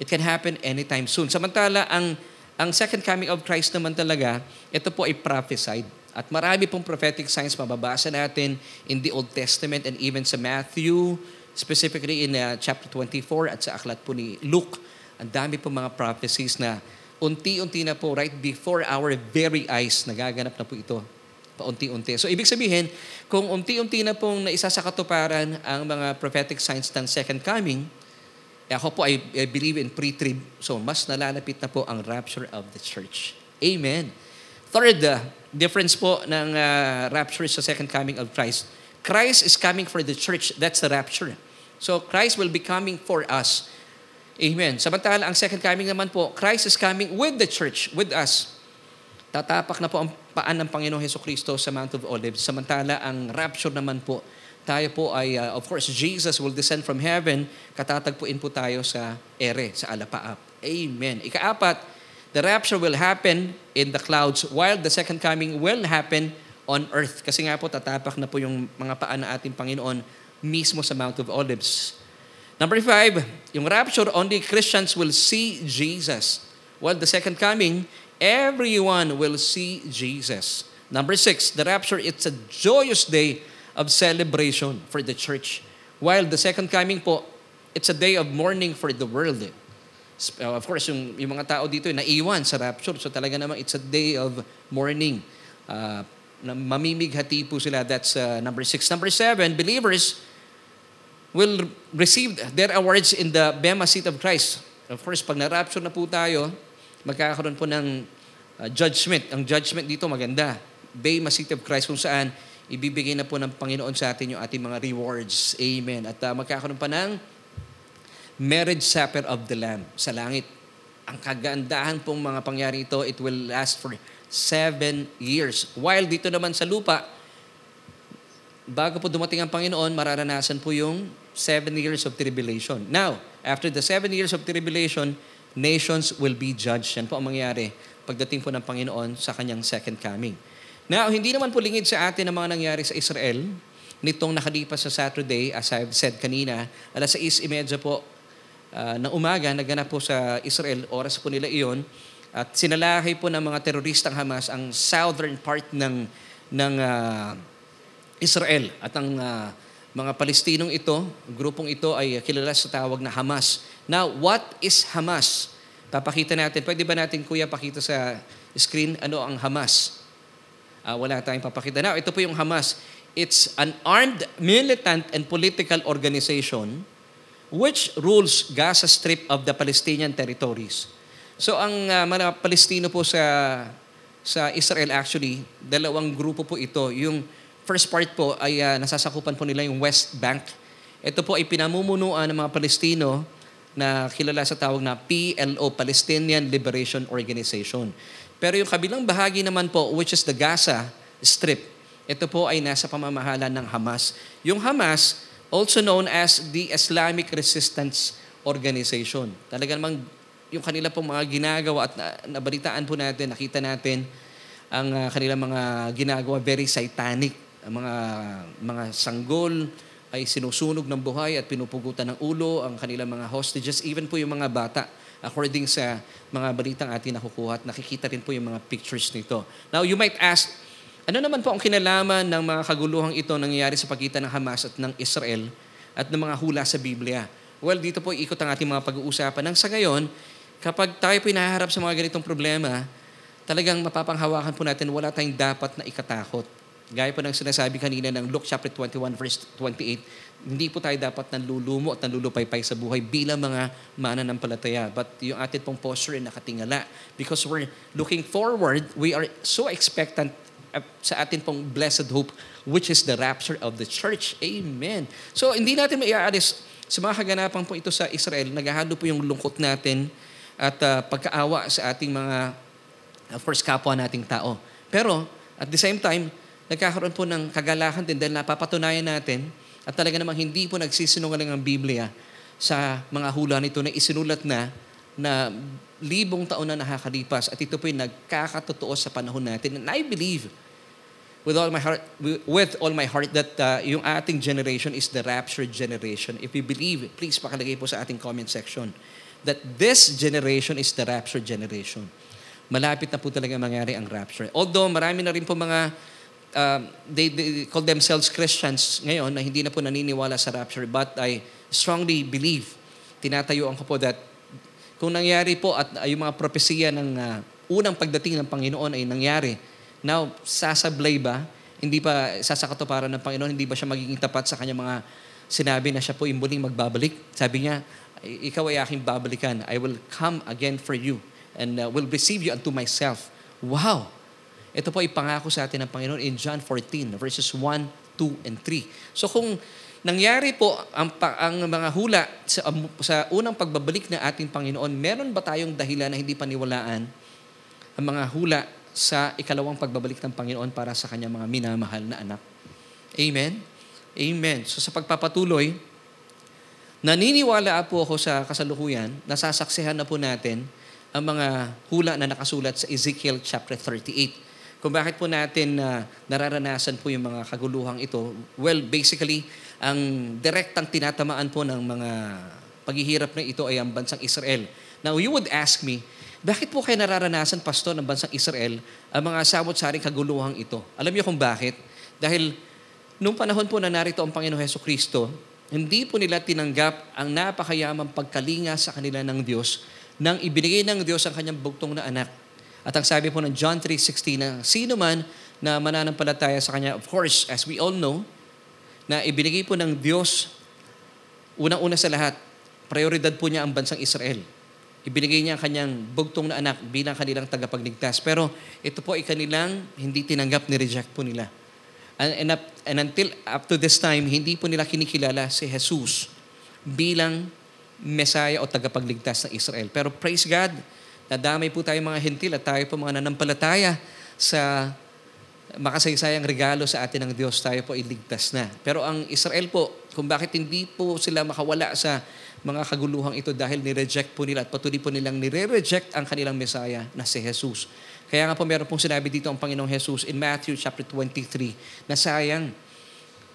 It can happen anytime soon. Samantala, ang, ang second coming of Christ naman talaga, ito po ay prophesied. At marami pong prophetic signs mababasa natin in the Old Testament and even sa Matthew, specifically in uh, chapter 24 at sa aklat po ni Luke. Ang dami pong mga prophecies na unti-unti na po, right before our very eyes, nagaganap na po ito paunti-unti. So, ibig sabihin, kung unti-unti na pong naisa sa katuparan ang mga prophetic signs ng second coming, ako po, I, I believe in pre-trib. So, mas nalalapit na po ang rapture of the church. Amen. Third, uh, difference po ng uh, rapture sa second coming of Christ. Christ is coming for the church. That's the rapture. So, Christ will be coming for us. Amen. Samantala, ang second coming naman po, Christ is coming with the church, with us. Tatapak na po ang paan ng Panginoong Heso Kristo sa Mount of Olives. Samantala, ang rapture naman po, tayo po ay, uh, of course, Jesus will descend from heaven, katatagpuin po tayo sa ere, sa alapaap. Amen. Ikaapat, the rapture will happen in the clouds while the second coming will happen on earth. Kasi nga po, tatapak na po yung mga paan na ating Panginoon mismo sa Mount of Olives. Number five, yung rapture, only Christians will see Jesus. While the second coming, everyone will see Jesus. Number six, the rapture, it's a joyous day of celebration for the church. While the second coming po, it's a day of mourning for the world. Uh, of course, yung, yung mga tao dito naiwan sa rapture. So talaga naman, it's a day of mourning. Uh, na mamimighati po sila. That's uh, number six. Number seven, believers will receive their awards in the Bema seat of Christ. Of course, pag na-rapture na po tayo, magkakaroon po ng uh, judgment. Ang judgment dito maganda. Bema seat of Christ kung saan ibibigay na po ng Panginoon sa atin yung ating mga rewards. Amen. At uh, magkakaroon pa ng marriage supper of the Lamb sa langit. Ang kagandahan pong mga pangyari ito, it will last for seven years. While dito naman sa lupa, bago po dumating ang Panginoon, mararanasan po yung seven years of tribulation. Now, after the seven years of tribulation, nations will be judged. Yan po ang mangyayari pagdating po ng Panginoon sa kanyang second coming. Now, hindi naman po lingid sa atin ang mga nangyari sa Israel nitong nakalipas sa Saturday, as I've said kanina, alas 6.30 po uh, ng umaga, naganap po sa Israel, oras po nila iyon, at sinalahay po ng mga teroristang Hamas ang southern part ng, ng uh, Israel. At ang uh, mga Palestinong ito, grupong ito ay kilala sa tawag na Hamas. Now, what is Hamas? Papakita natin. Pwede ba natin, Kuya, pakita sa screen ano ang Hamas? Uh, wala tayong papakita. Now, ito po yung Hamas. It's an armed, militant, and political organization which rules Gaza Strip of the Palestinian territories. So ang uh, mga Palestino po sa sa Israel actually, dalawang grupo po ito. Yung first part po ay uh, nasasakupan po nila yung West Bank. Ito po ay pinamumunuan ng mga Palestino na kilala sa tawag na PLO, Palestinian Liberation Organization. Pero yung kabilang bahagi naman po, which is the Gaza Strip, ito po ay nasa pamamahala ng Hamas. Yung Hamas, also known as the Islamic Resistance Organization. Talaga namang yung kanila pong mga ginagawa at nabalitaan po natin, nakita natin ang uh, kanilang mga ginagawa very satanic. Ang mga mga sanggol ay sinusunog ng buhay at pinupugutan ng ulo ang kanilang mga hostages, even po yung mga bata according sa mga balitang atin nakukuha at nakikita rin po yung mga pictures nito. Now, you might ask, ano naman po ang kinalaman ng mga kaguluhang ito nangyayari sa pagitan ng Hamas at ng Israel at ng mga hula sa Biblia? Well, dito po ikot ang ating mga pag-uusapan. Nang sa ngayon, kapag tayo po inaharap sa mga ganitong problema, talagang mapapanghawakan po natin wala tayong dapat na ikatakot. Gaya po ng sinasabi kanina ng Luke chapter 21 verse 28, hindi po tayo dapat nanlulumo at nanlulupaypay sa buhay bilang mga mananampalataya. But yung atin pong posture ay nakatingala because we're looking forward, we are so expectant sa atin pong blessed hope, which is the rapture of the church. Amen. So, hindi natin maiaalis sa mga kaganapan po ito sa Israel. Naghahalo po yung lungkot natin at uh, pagkaawa sa ating mga, of course, kapwa nating tao. Pero, at the same time, nagkakaroon po ng kagalakan din dahil napapatunayan natin at talaga namang hindi po nagsisinungaling ang Biblia sa mga hula nito na isinulat na na libong taon na nakakalipas at ito po yung nagkakatotoo sa panahon natin. And I believe with all my heart with all my heart that uh, yung ating generation is the rapture generation. If you believe, please pakalagay po sa ating comment section that this generation is the rapture generation. Malapit na po talaga mangyari ang rapture. Although marami na rin po mga uh, they, they call themselves Christians ngayon na hindi na po naniniwala sa rapture but I strongly believe tinatayuan ko po that kung nangyari po at uh, yung mga propesiya ng uh, unang pagdating ng Panginoon ay nangyari, now, sasablay ba? Hindi pa sasakatuparan ng Panginoon? Hindi ba siya magiging tapat sa kanyang mga sinabi na siya po imbuling magbabalik? Sabi niya, ikaw ay aking babalikan. I will come again for you and uh, will receive you unto myself. Wow! Ito po ay pangako sa atin ng Panginoon in John 14, verses 1, 2, and 3. So kung nangyari po ang, ang mga hula sa, um, sa unang pagbabalik ng ating Panginoon, meron ba tayong dahilan na hindi paniwalaan ang mga hula sa ikalawang pagbabalik ng Panginoon para sa kanyang mga minamahal na anak? Amen? Amen. So sa pagpapatuloy, naniniwala po ako sa kasalukuyan, nasasaksihan na po natin ang mga hula na nakasulat sa Ezekiel chapter 38 kung bakit po natin uh, nararanasan po yung mga kaguluhang ito, well, basically, ang direktang tinatamaan po ng mga paghihirap na ito ay ang bansang Israel. Now, you would ask me, bakit po kayo nararanasan, Pastor, ng bansang Israel ang mga samot-saring kaguluhang ito? Alam niyo kung bakit? Dahil nung panahon po na narito ang Panginoon Heso Kristo, hindi po nila tinanggap ang napakayamang pagkalinga sa kanila ng Diyos nang ibinigay ng Diyos ang kanyang bugtong na anak at ang sabi po ng John 3.16 na sino man na mananampalataya sa Kanya, of course, as we all know, na ibinigay po ng Diyos, unang-una sa lahat, prioridad po niya ang bansang Israel. Ibinigay niya ang kanyang bugtong na anak bilang kanilang tagapagligtas. Pero ito po ay kanilang hindi tinanggap, ni-reject po nila. And, and, up, and until up to this time, hindi po nila kinikilala si Jesus bilang Messiah o tagapagligtas ng Israel. Pero praise God, Nadamay po tayo mga hentil at tayo po mga nanampalataya sa makasaysayang regalo sa atin ng Diyos, tayo po iligtas na. Pero ang Israel po, kung bakit hindi po sila makawala sa mga kaguluhang ito dahil nireject po nila at patuloy po nilang nire-reject ang kanilang Messiah na si Jesus. Kaya nga po meron pong sinabi dito ang Panginoong Jesus in Matthew chapter 23 na sayang,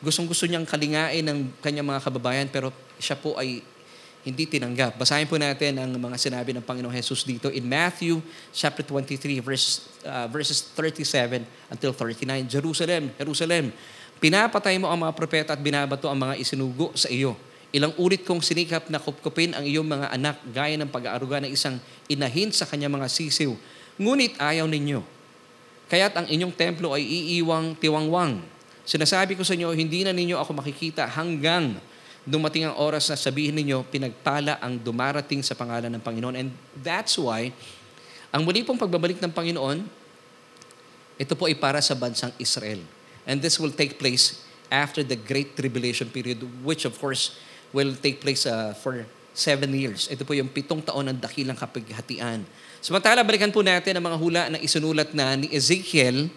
gustong-gusto niyang kalingain ng kanyang mga kababayan pero siya po ay hindi tinanggap. Basahin po natin ang mga sinabi ng Panginoong Jesus dito in Matthew chapter 23 verse, uh, verses 37 until 39. Jerusalem, Jerusalem, pinapatay mo ang mga propeta at binabato ang mga isinugo sa iyo. Ilang ulit kong sinikap na kupkupin ang iyong mga anak gaya ng pag-aaruga ng isang inahin sa kanyang mga sisiw. Ngunit ayaw ninyo. Kaya't ang inyong templo ay iiwang tiwangwang. Sinasabi ko sa inyo, hindi na ninyo ako makikita hanggang dumating ang oras na sabihin ninyo, pinagpala ang dumarating sa pangalan ng Panginoon. And that's why, ang muli pong pagbabalik ng Panginoon, ito po ay para sa bansang Israel. And this will take place after the Great Tribulation period, which of course, will take place uh, for seven years. Ito po yung pitong taon ng dakilang kapighatian. Samantala, balikan po natin ang mga hula na isunulat na ni Ezekiel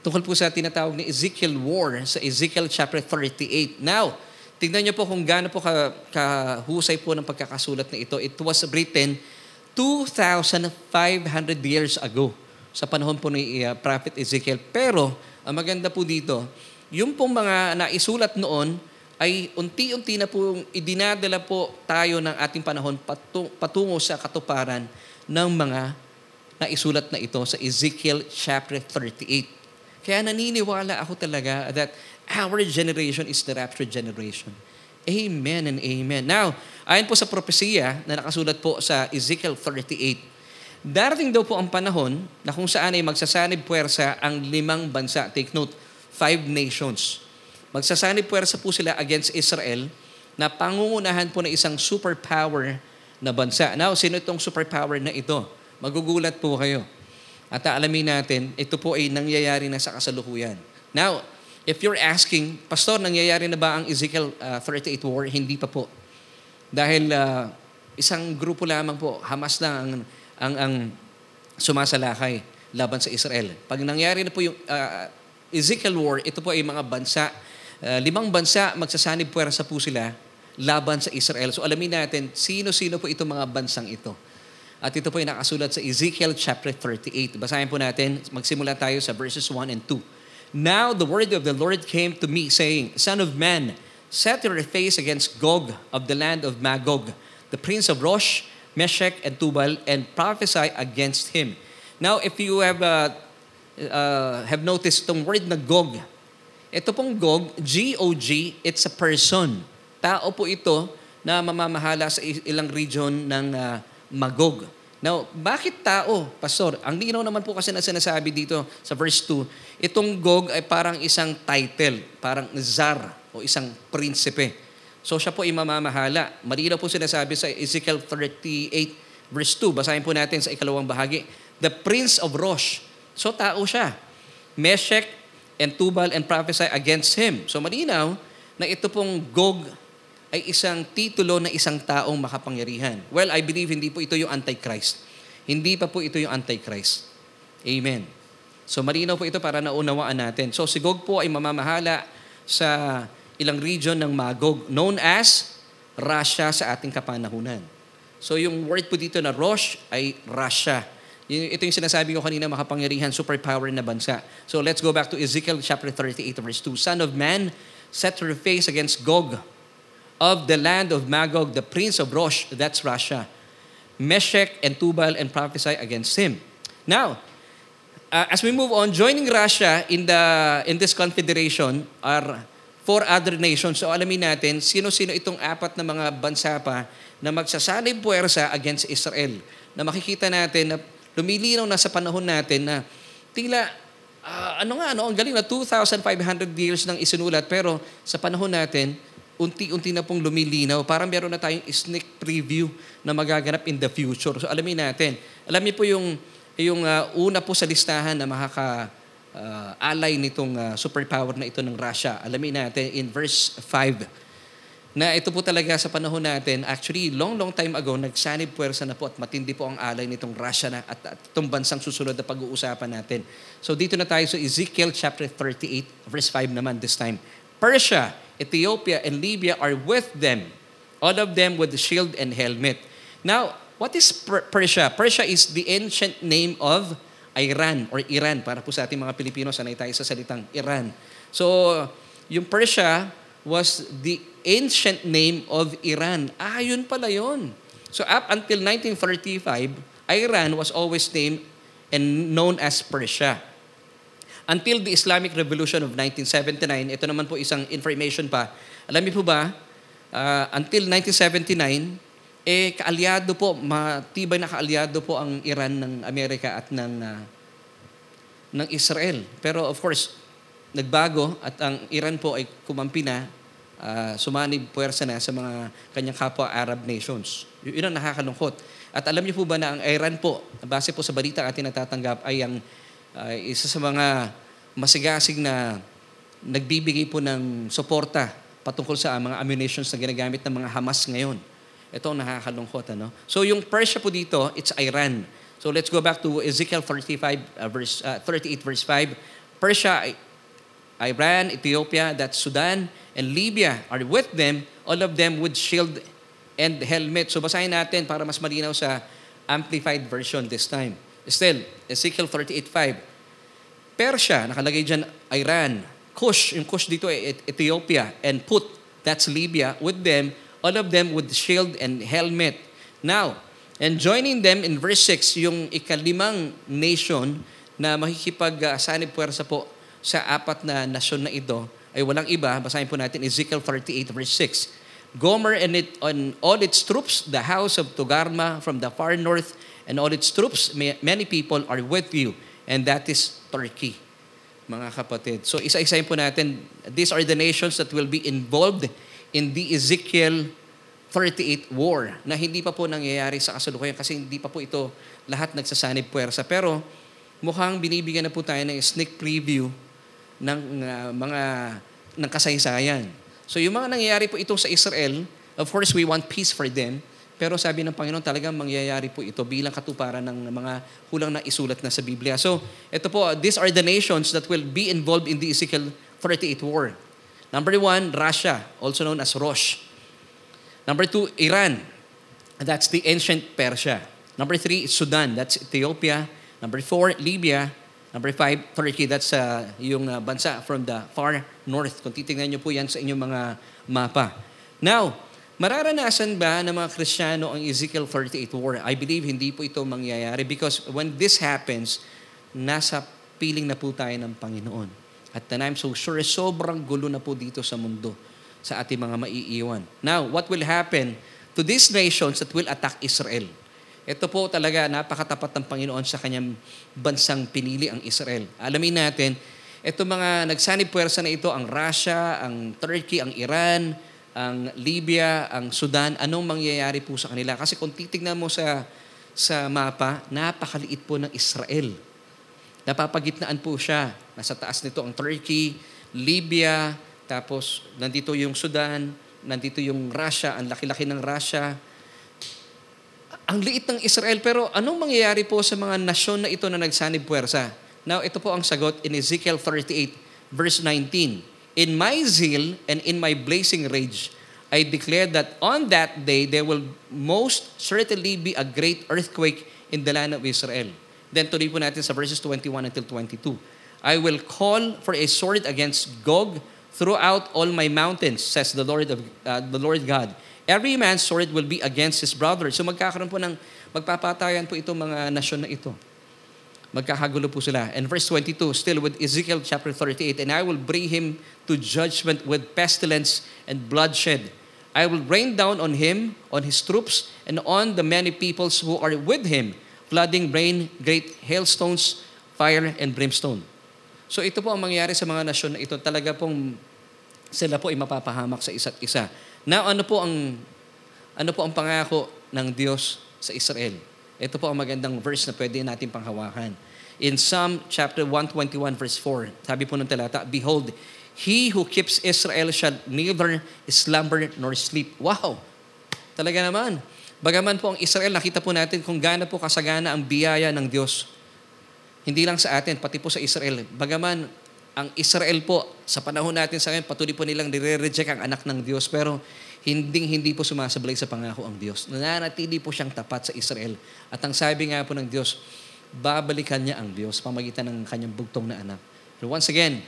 tungkol po sa tinatawag ni Ezekiel War sa Ezekiel chapter 38. Now, tingnan niyo po kung gaano po ka, kahusay po ng pagkakasulat na ito. It was written 2,500 years ago sa panahon po ni uh, Prophet Ezekiel. Pero, ang maganda po dito, yung pong mga naisulat noon ay unti-unti na po idinadala po tayo ng ating panahon patungo sa katuparan ng mga naisulat na ito sa Ezekiel chapter 38. Kaya naniniwala ako talaga that our generation is the rapture generation. Amen and amen. Now, ayon po sa propesiya na nakasulat po sa Ezekiel 38, darating daw po ang panahon na kung saan ay magsasanib puwersa ang limang bansa. Take note, five nations Magsasanib puwersa po sila against Israel na pangungunahan po ng isang superpower na bansa. Now, sino itong superpower na ito? Magugulat po kayo. At alamin natin, ito po ay nangyayari na sa kasalukuyan. Now, if you're asking, Pastor, nangyayari na ba ang Ezekiel uh, 38 war? Hindi pa po. Dahil uh, isang grupo lamang po, Hamas lang ang, ang, ang sumasalakay laban sa Israel. Pag nangyari na po yung uh, Ezekiel war, ito po ay mga bansa Uh, limang bansa, magsasanib puwersa po sila laban sa Israel. So alamin natin, sino-sino po itong mga bansang ito. At ito po ay nakasulat sa Ezekiel chapter 38. Basahin po natin, magsimula tayo sa verses 1 and 2. Now the word of the Lord came to me, saying, Son of man, set your face against Gog of the land of Magog, the prince of Rosh, Meshech, and Tubal, and prophesy against him. Now, if you have uh, uh, have noticed itong word na Gog, ito pong Gog, G-O-G, it's a person. Tao po ito na mamamahala sa ilang region ng uh, Magog. Now, bakit tao, Pastor? Ang linaw naman po kasi na sinasabi dito sa verse 2, itong Gog ay parang isang title, parang zar o isang prinsipe. So siya po ay mamamahala. Malinaw po sinasabi sa Ezekiel 38 verse 2. Basahin po natin sa ikalawang bahagi. The Prince of Rosh. So tao siya. Meshech, and Tubal and prophesy against him. So malinaw na ito pong Gog ay isang titulo na isang taong makapangyarihan. Well, I believe hindi po ito yung Antichrist. Hindi pa po ito yung Antichrist. Amen. So malinaw po ito para naunawaan natin. So si Gog po ay mamamahala sa ilang region ng Magog known as Russia sa ating kapanahunan. So yung word po dito na Rosh ay Russia. Ito yung sinasabi ko kanina, makapangyarihan, superpower na bansa. So let's go back to Ezekiel chapter 38 verse 2. Son of man, set your face against Gog of the land of Magog, the prince of Rosh, that's Russia. Meshech and Tubal and prophesy against him. Now, uh, as we move on, joining Russia in the in this confederation are four other nations. So alamin natin, sino-sino itong apat na mga bansa pa na magsasalib puwersa against Israel. Na makikita natin na lumilinaw na sa panahon natin na tila, uh, ano nga, ano, ang galing na 2,500 years nang isinulat, pero sa panahon natin, unti-unti na pong lumilinaw. Parang meron na tayong sneak preview na magaganap in the future. So alamin natin. Alam niyo po yung, yung uh, una po sa listahan na makaka uh, alay nitong uh, superpower na ito ng Russia. Alamin natin in verse 5 na ito po talaga sa panahon natin, actually, long, long time ago, nagsanib puwersa na po at matindi po ang alay nitong Russia na at, at itong bansang susunod na pag-uusapan natin. So dito na tayo sa Ezekiel chapter 38, verse 5 naman this time. Persia, Ethiopia, and Libya are with them, all of them with shield and helmet. Now, what is Per- Persia? Persia is the ancient name of Iran or Iran. Para po sa ating mga Pilipino, sanay tayo sa salitang Iran. So, yung Persia was the ancient name of Iran. Ah, yun pala yun. So, up until 1935, Iran was always named and known as Persia. Until the Islamic Revolution of 1979, ito naman po isang information pa. Alam niyo po ba, uh, until 1979, eh kaalyado po, matibay na kaalyado po ang Iran ng Amerika at ng uh, ng Israel. Pero of course, nagbago at ang Iran po ay kumampi na, uh, sumanib puwersa na sa mga kanyang kapwa Arab nations. Yun ang nakakalungkot. At alam niyo po ba na ang Iran po, base po sa balita ating natatanggap, ay ang uh, isa sa mga masigasig na nagbibigay po ng suporta patungkol sa mga ammunitions na ginagamit ng mga Hamas ngayon. Ito ang nakakalungkot. Ano? So yung Persia po dito, it's Iran. So let's go back to Ezekiel 35, uh, verse, uh, 38 verse 5. Persia, Iran, Ethiopia, that's Sudan, and Libya are with them, all of them with shield and helmet. So basahin natin para mas malinaw sa amplified version this time. Still, Ezekiel 38.5. Persia, nakalagay dyan Iran. Kush, yung Kush dito ay Ethiopia. And Put, that's Libya, with them, all of them with shield and helmet. Now, and joining them in verse 6, yung ikalimang nation na makikipag-sanib puwersa po sa apat na nasyon na ito ay walang iba. Basahin po natin Ezekiel 38 verse 6. Gomer and it, on all its troops, the house of Togarma from the far north, and all its troops, many people are with you, and that is Turkey, mga kapatid. So isa-isayin po natin, these are the nations that will be involved in the Ezekiel 38 war na hindi pa po nangyayari sa kasalukuyan kasi hindi pa po ito lahat nagsasanib puwersa. Pero mukhang binibigyan na po tayo ng sneak preview ng uh, mga ng kasaysayan. So yung mga nangyayari po ito sa Israel, of course we want peace for them, pero sabi ng Panginoon talagang mangyayari po ito bilang katuparan ng mga hulang na isulat na sa Biblia. So ito po, these are the nations that will be involved in the Ezekiel 38 war. Number one, Russia, also known as Rosh. Number two, Iran. That's the ancient Persia. Number three, Sudan. That's Ethiopia. Number four, Libya. Number five, Turkey. That's uh, yung uh, bansa from the far north. Kung titingnan nyo po yan sa inyong mga mapa. Now, mararanasan ba ng mga Kristiyano ang Ezekiel 38 war? I believe hindi po ito mangyayari because when this happens, nasa piling na po tayo ng Panginoon. At the I'm so sure, sobrang gulo na po dito sa mundo sa ating mga maiiwan. Now, what will happen to these nations that will attack Israel? Ito po talaga napakatapat ng Panginoon sa kanyang bansang pinili ang Israel. Alamin natin, ito mga nagsanib puwersa na ito, ang Russia, ang Turkey, ang Iran, ang Libya, ang Sudan, anong mangyayari po sa kanila? Kasi kung titignan mo sa, sa mapa, napakaliit po ng Israel. Napapagitnaan po siya. Nasa taas nito ang Turkey, Libya, tapos nandito yung Sudan, nandito yung Russia, ang laki-laki ng Russia, ang liit ng Israel, pero anong mangyayari po sa mga nasyon na ito na nagsanib puwersa? Now, ito po ang sagot in Ezekiel 38, verse 19. In my zeal and in my blazing rage, I declare that on that day there will most certainly be a great earthquake in the land of Israel. Then tuloy po natin sa verses 21 until 22. I will call for a sword against Gog throughout all my mountains, says the Lord of uh, the Lord God Every man's sword will be against his brother. So magkakaroon po ng, magpapatayan po itong mga nasyon na ito. Magkakagulo po sila. And verse 22, still with Ezekiel chapter 38, And I will bring him to judgment with pestilence and bloodshed. I will rain down on him, on his troops, and on the many peoples who are with him, flooding rain, great hailstones, fire, and brimstone. So ito po ang mangyayari sa mga nasyon na ito. Talaga pong sila po ay mapapahamak sa isa't isa. Now, ano po ang ano po ang pangako ng Diyos sa Israel? Ito po ang magandang verse na pwede natin panghawakan. In Psalm chapter 121 verse 4, sabi po ng talata, Behold, He who keeps Israel shall neither slumber nor sleep. Wow! Talaga naman. Bagaman po ang Israel, nakita po natin kung gaano po kasagana ang biyaya ng Diyos. Hindi lang sa atin, pati po sa Israel. Bagaman ang Israel po, sa panahon natin sa ngayon, patuloy po nilang nire-reject ang anak ng Diyos. Pero hinding hindi po sumasablay sa pangako ang Diyos. Nananatili po siyang tapat sa Israel. At ang sabi nga po ng Diyos, babalikan niya ang Diyos pamagitan ng kanyang bugtong na anak. So once again,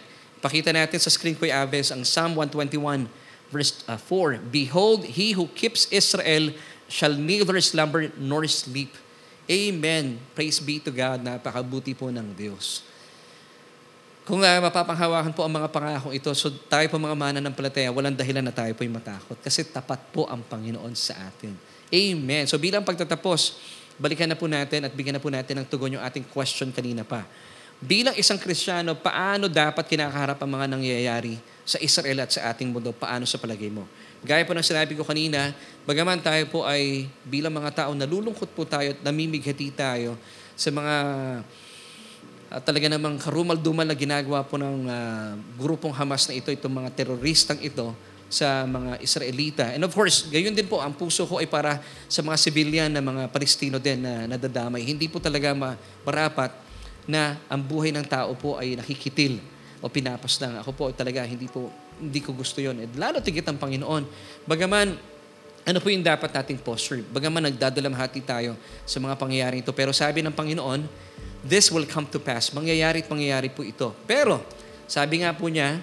pakita natin sa screen ko Aves ang Psalm 121 verse uh, 4. Behold, he who keeps Israel shall neither slumber nor sleep. Amen. Praise be to God. Napakabuti po ng Diyos. Kung uh, mapapanghawakan po ang mga pangakong ito, so tayo po mga mana ng walang dahilan na tayo po'y matakot kasi tapat po ang Panginoon sa atin. Amen. So bilang pagtatapos, balikan na po natin at bigyan na po natin ng tugon yung ating question kanina pa. Bilang isang Kristiyano, paano dapat kinakaharap ang mga nangyayari sa Israel at sa ating mundo? Paano sa palagay mo? Gaya po ng sinabi ko kanina, bagaman tayo po ay bilang mga tao, nalulungkot po tayo at namimighati tayo sa mga uh, talaga namang karumal-dumal na ginagawa po ng uh, grupong Hamas na ito, itong mga teroristang ito sa mga Israelita. And of course, gayon din po, ang puso ko ay para sa mga civilian na mga Palestino din na nadadamay. Hindi po talaga marapat na ang buhay ng tao po ay nakikitil o pinapas lang. Ako po talaga hindi po hindi ko gusto yon. At lalo tigit ang Panginoon. Bagaman ano po yung dapat nating posture? Bagaman nagdadalamhati tayo sa mga pangyayari ito. Pero sabi ng Panginoon, this will come to pass. Mangyayari at mangyayari po ito. Pero, sabi nga po niya,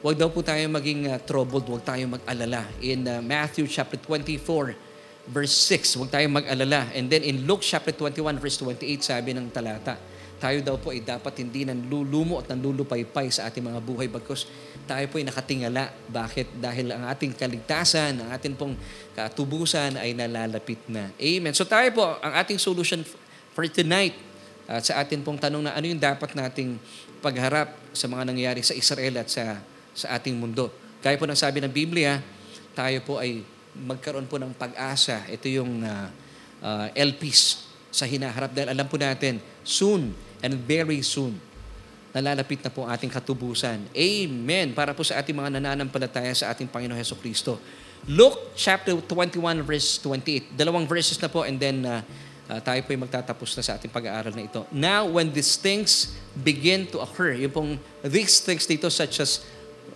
huwag daw po tayo maging uh, troubled, huwag tayo mag-alala. In uh, Matthew chapter 24, verse 6, huwag tayo mag-alala. And then in Luke chapter 21, verse 28, sabi ng talata, tayo daw po ay dapat hindi nanlulumo at nanlulupaypay sa ating mga buhay bagkos tayo po ay nakatingala. Bakit? Dahil ang ating kaligtasan, ang ating pong katubusan ay nalalapit na. Amen. So tayo po, ang ating solution for tonight at sa atin pong tanong na ano yung dapat nating pagharap sa mga nangyayari sa Israel at sa, sa ating mundo. Kaya po ng sabi ng Biblia, tayo po ay magkaroon po ng pag-asa. Ito yung uh, uh, LPs sa hinaharap dahil alam po natin, soon and very soon, nalalapit na po ating katubusan. Amen. Para po sa ating mga nananampalataya sa ating Panginoon Heso Kristo. Luke chapter 21 verse 28. Dalawang verses na po and then uh, uh, tayo po ay magtatapos na sa ating pag-aaral na ito. Now, when these things begin to occur, yung pong these things dito such as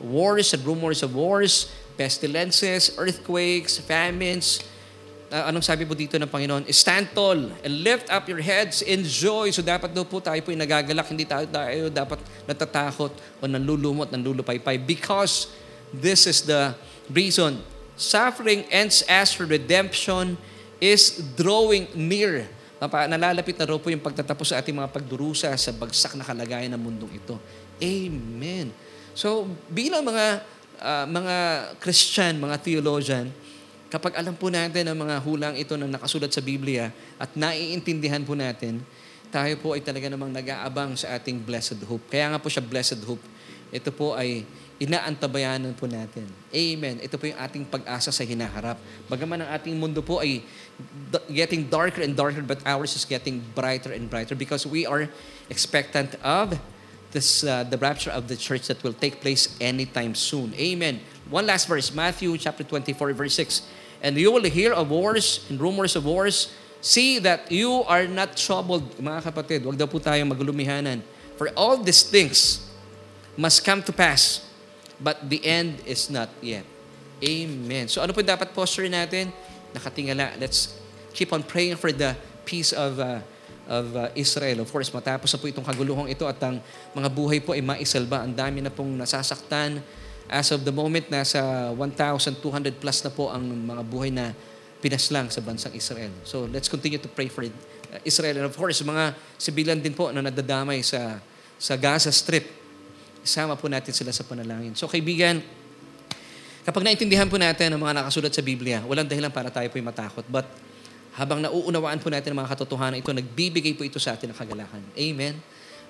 wars and rumors of wars, pestilences, earthquakes, famines, uh, anong sabi po dito ng Panginoon? Stand tall and lift up your heads in joy. So dapat daw po tayo po yung nagagalak, hindi tayo, tayo dapat natatakot o nanlulumot, nanlulupaypay because this is the reason. Suffering ends as redemption is drawing near. Nalalapit na raw po yung pagtatapos sa ating mga pagdurusa sa bagsak na kalagayan ng mundong ito. Amen. So, bilang mga uh, mga Christian, mga theologian, Kapag alam po natin ang mga hulang ito na nakasulat sa Biblia at naiintindihan po natin, tayo po ay talaga namang nag-aabang sa ating blessed hope. Kaya nga po siya blessed hope. Ito po ay inaantabayanan po natin. Amen. Ito po yung ating pag-asa sa hinaharap. Bagaman ang ating mundo po ay getting darker and darker, but ours is getting brighter and brighter because we are expectant of this, uh, the rapture of the church that will take place anytime soon. Amen. One last verse, Matthew chapter 24, verse 6. And you will hear of wars and rumors of wars. See that you are not troubled. Mga kapatid, wag daw po tayong maglumihanan. For all these things must come to pass, but the end is not yet. Amen. So ano po dapat posture natin? Nakatingala. Let's keep on praying for the peace of uh, of uh, Israel. Of course, matapos na po itong kaguluhang ito at ang mga buhay po ay maisalba. Ang dami na pong nasasaktan, As of the moment, nasa 1,200 plus na po ang mga buhay na pinaslang sa bansang Israel. So let's continue to pray for Israel. And of course, mga sibilan din po na nadadamay sa, sa Gaza Strip. Isama po natin sila sa panalangin. So kaibigan, kapag naintindihan po natin ang mga nakasulat sa Biblia, walang dahilan para tayo po'y matakot. But habang nauunawaan po natin ang mga katotohanan ito, nagbibigay po ito sa atin ng kagalakan. Amen?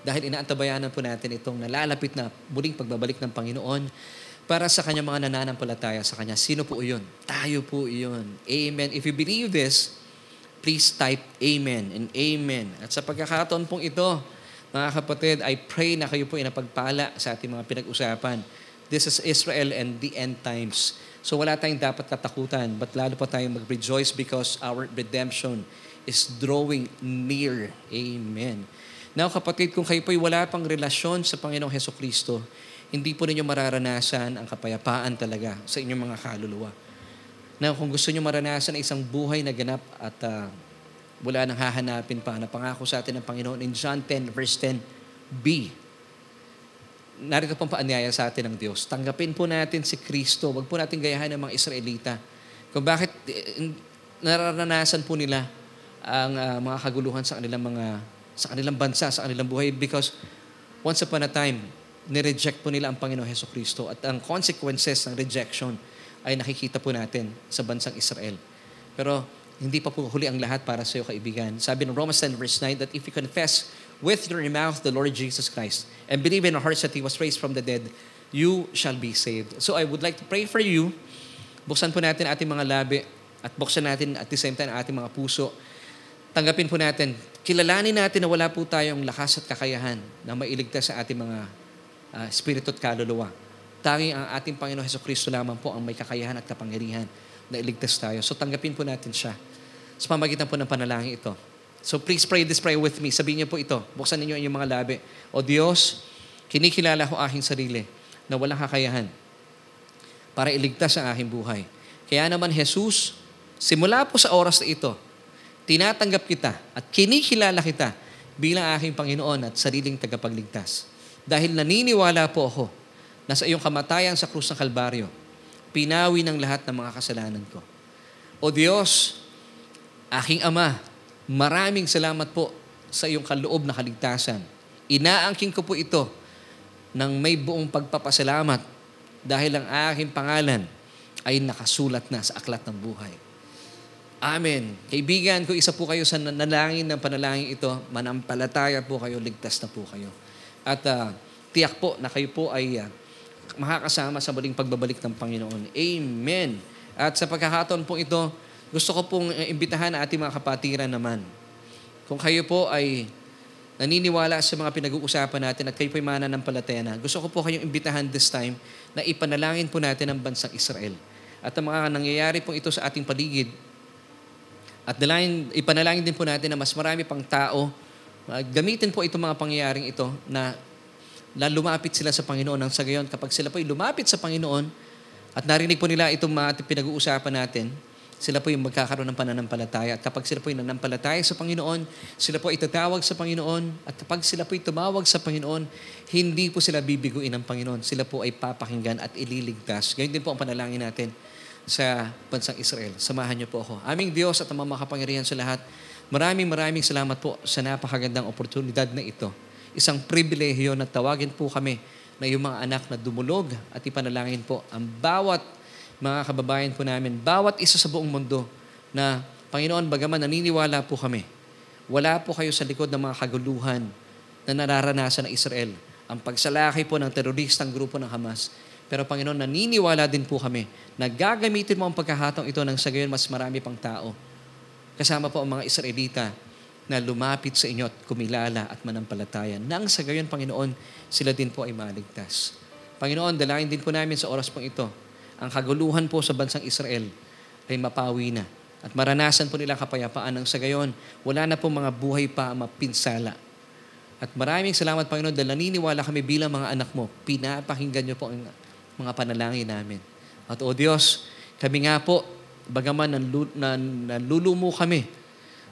Dahil inaantabayanan po natin itong nalalapit na muling pagbabalik ng Panginoon para sa kanya mga nananampalataya sa kanya. Sino po iyon? Tayo po iyon. Amen. If you believe this, please type Amen and Amen. At sa pagkakataon pong ito, mga kapatid, I pray na kayo po inapagpala sa ating mga pinag-usapan. This is Israel and the end times. So wala tayong dapat katakutan, but lalo pa tayong mag-rejoice because our redemption is drawing near. Amen. Now kapatid, kung kayo po'y wala pang relasyon sa Panginoong Heso Kristo, hindi po ninyo mararanasan ang kapayapaan talaga sa inyong mga kaluluwa. na kung gusto nyo maranasan ang isang buhay na ganap at ah, wala nang hahanapin pa na pangako sa atin ng Panginoon in John 10 verse 10b. Narito pong paanyaya sa atin ng Diyos. Tanggapin po natin si Kristo. Huwag po natin gayahan ng mga Israelita. Kung bakit eh, nararanasan po nila ang ah, mga kaguluhan sa kanilang mga sa kanilang bansa, sa kanilang buhay because once upon a time, nireject po nila ang Panginoon Heso Kristo at ang consequences ng rejection ay nakikita po natin sa bansang Israel. Pero hindi pa po huli ang lahat para sa iyo, kaibigan. Sabi ng Romans 10 verse 9 that if you confess with your mouth the Lord Jesus Christ and believe in your heart that He was raised from the dead, you shall be saved. So I would like to pray for you. Buksan po natin ating mga labi at buksan natin at the same time ating mga puso. Tanggapin po natin, kilalanin natin na wala po tayong lakas at kakayahan na mailigtas sa ating mga uh, espiritu at kaluluwa. Tanging ang ating Panginoon Heso Kristo lamang po ang may kakayahan at kapangyarihan na iligtas tayo. So tanggapin po natin siya sa pamagitan po ng panalangin ito. So please pray this prayer with me. Sabihin niyo po ito. Buksan ninyo inyong mga labi. O Diyos, kinikilala ko aking sarili na walang kakayahan para iligtas ang aking buhay. Kaya naman Jesus, simula po sa oras na ito, tinatanggap kita at kinikilala kita bilang aking Panginoon at sariling tagapagligtas. Dahil naniniwala po ako na sa iyong kamatayan sa krus ng Kalbaryo, pinawi ng lahat ng mga kasalanan ko. O Diyos, aking Ama, maraming salamat po sa iyong kaloob na kaligtasan. Inaangking ko po ito ng may buong pagpapasalamat dahil ang aking pangalan ay nakasulat na sa aklat ng buhay. Amen. Kaibigan, kung isa po kayo sa nanalangin ng panalangin ito, manampalataya po kayo, ligtas na po kayo. At uh, tiyak po na kayo po ay uh, makakasama sa muling pagbabalik ng Panginoon. Amen. At sa pagkakataon po ito, gusto ko pong imbitahan na ating mga kapatiran naman. Kung kayo po ay naniniwala sa mga pinag-uusapan natin at kayo po ay mananampalataya na, gusto ko po kayong imbitahan this time na ipanalangin po natin ang bansang Israel. At ang mga nangyayari po ito sa ating paligid, at dalangin, ipanalangin din po natin na mas marami pang tao, uh, gamitin po itong mga pangyayaring ito na, na lumapit sila sa Panginoon. Nang sa gayon, kapag sila po ay lumapit sa Panginoon at narinig po nila itong mga pinag-uusapan natin, sila po yung magkakaroon ng pananampalataya. At kapag sila po yung nanampalataya sa Panginoon, sila po itatawag sa Panginoon. At kapag sila po tumawag sa Panginoon, hindi po sila bibiguin ng Panginoon. Sila po ay papakinggan at ililigtas. Ganyan din po ang panalangin natin sa bansang Israel. Samahan niyo po ako. Aming Diyos at ang mga makapangyarihan sa lahat, maraming maraming salamat po sa napakagandang oportunidad na ito. Isang pribilehyo na tawagin po kami na yung mga anak na dumulog at ipanalangin po ang bawat mga kababayan po namin, bawat isa sa buong mundo na, Panginoon, bagaman naniniwala po kami, wala po kayo sa likod ng mga kaguluhan na nararanasan ng Israel. Ang pagsalakay po ng teroristang grupo ng Hamas. Pero Panginoon, naniniwala din po kami na gagamitin mo ang pagkakataong ito ng sa gayon mas marami pang tao. Kasama po ang mga Israelita na lumapit sa inyo at kumilala at manampalataya. Nang sa gayon, Panginoon, sila din po ay maligtas. Panginoon, dalayan din po namin sa oras pong ito ang kaguluhan po sa bansang Israel ay mapawi na. At maranasan po nila kapayapaan ng sa gayon, wala na po mga buhay pa mapinsala. At maraming salamat Panginoon dahil naniniwala kami bilang mga anak mo, pinapakinggan niyo po ang mga panalangin namin. At o Diyos, kami nga po, bagaman nalulumo kami,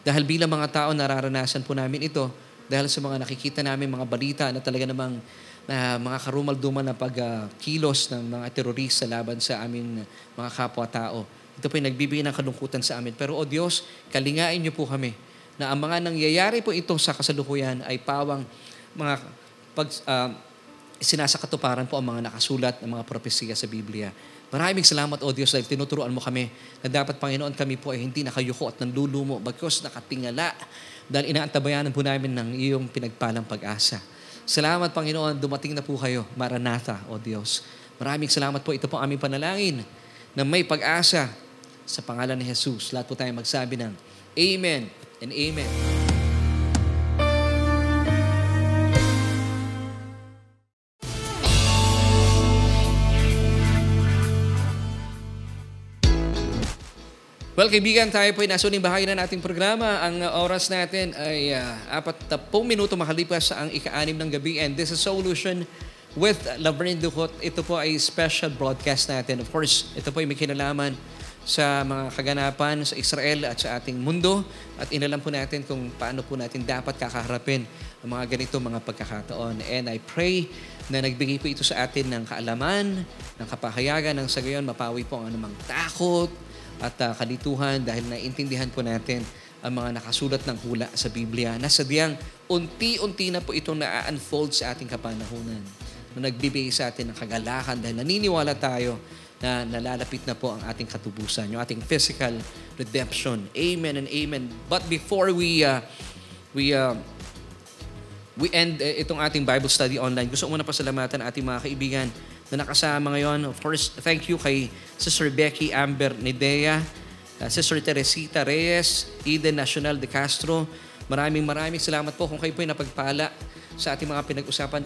dahil bilang mga tao nararanasan po namin ito, dahil sa mga nakikita namin mga balita na talaga namang na mga karumalduman na pagkilos uh, ng mga terorista laban sa aming mga kapwa-tao. Ito po ay nagbibigay ng kalungkutan sa amin. Pero o Diyos, kalingain niyo po kami na ang mga nangyayari po ito sa kasalukuyan ay pawang mga pag, uh, sinasakatuparan po ang mga nakasulat ng mga propesiya sa Biblia. Maraming salamat, O Diyos, dahil tinuturuan mo kami na dapat, Panginoon, kami po ay hindi nakayuko at nanlulumo bagkos nakatingala dahil inaantabayanan po namin ng iyong pinagpalang pag-asa. Salamat, Panginoon, dumating na po kayo. Maranatha, O Diyos. Maraming salamat po. Ito po aming panalangin na may pag-asa sa pangalan ni Jesus. Lahat po tayo magsabi ng Amen and Amen. Well, kaibigan, tayo po ay nasa uling bahagi na nating programa. Ang oras natin ay uh, na pong minuto makalipas sa ang ika-anim ng gabi. And this is Solution with Laverne Ducot. Ito po ay special broadcast natin. Of course, ito po ay may kinalaman sa mga kaganapan sa Israel at sa ating mundo at inalam po natin kung paano po natin dapat kakaharapin ang mga ganito mga pagkakataon. And I pray na nagbigay po ito sa atin ng kaalaman, ng kapahayagan, ng sa gayon mapawi po ang anumang takot at uh, kalituhan dahil naintindihan po natin ang mga nakasulat ng hula sa Biblia na sadyang unti-unti na po itong na-unfold sa ating kapanahunan na nagbibigay sa atin ng kagalakan dahil naniniwala tayo na nalalapit na po ang ating katubusan, yung ating physical redemption. Amen and amen. But before we uh, we uh, we end uh, itong ating Bible study online, gusto ko muna pasalamatan ating mga kaibigan na nakasama ngayon. Of course, thank you kay Sister Becky Amber Nidea, uh, Sister Teresita Reyes, Eden Nacional de Castro. Maraming maraming salamat po kung kayo po ay napagpala sa ating mga pinag-usapan.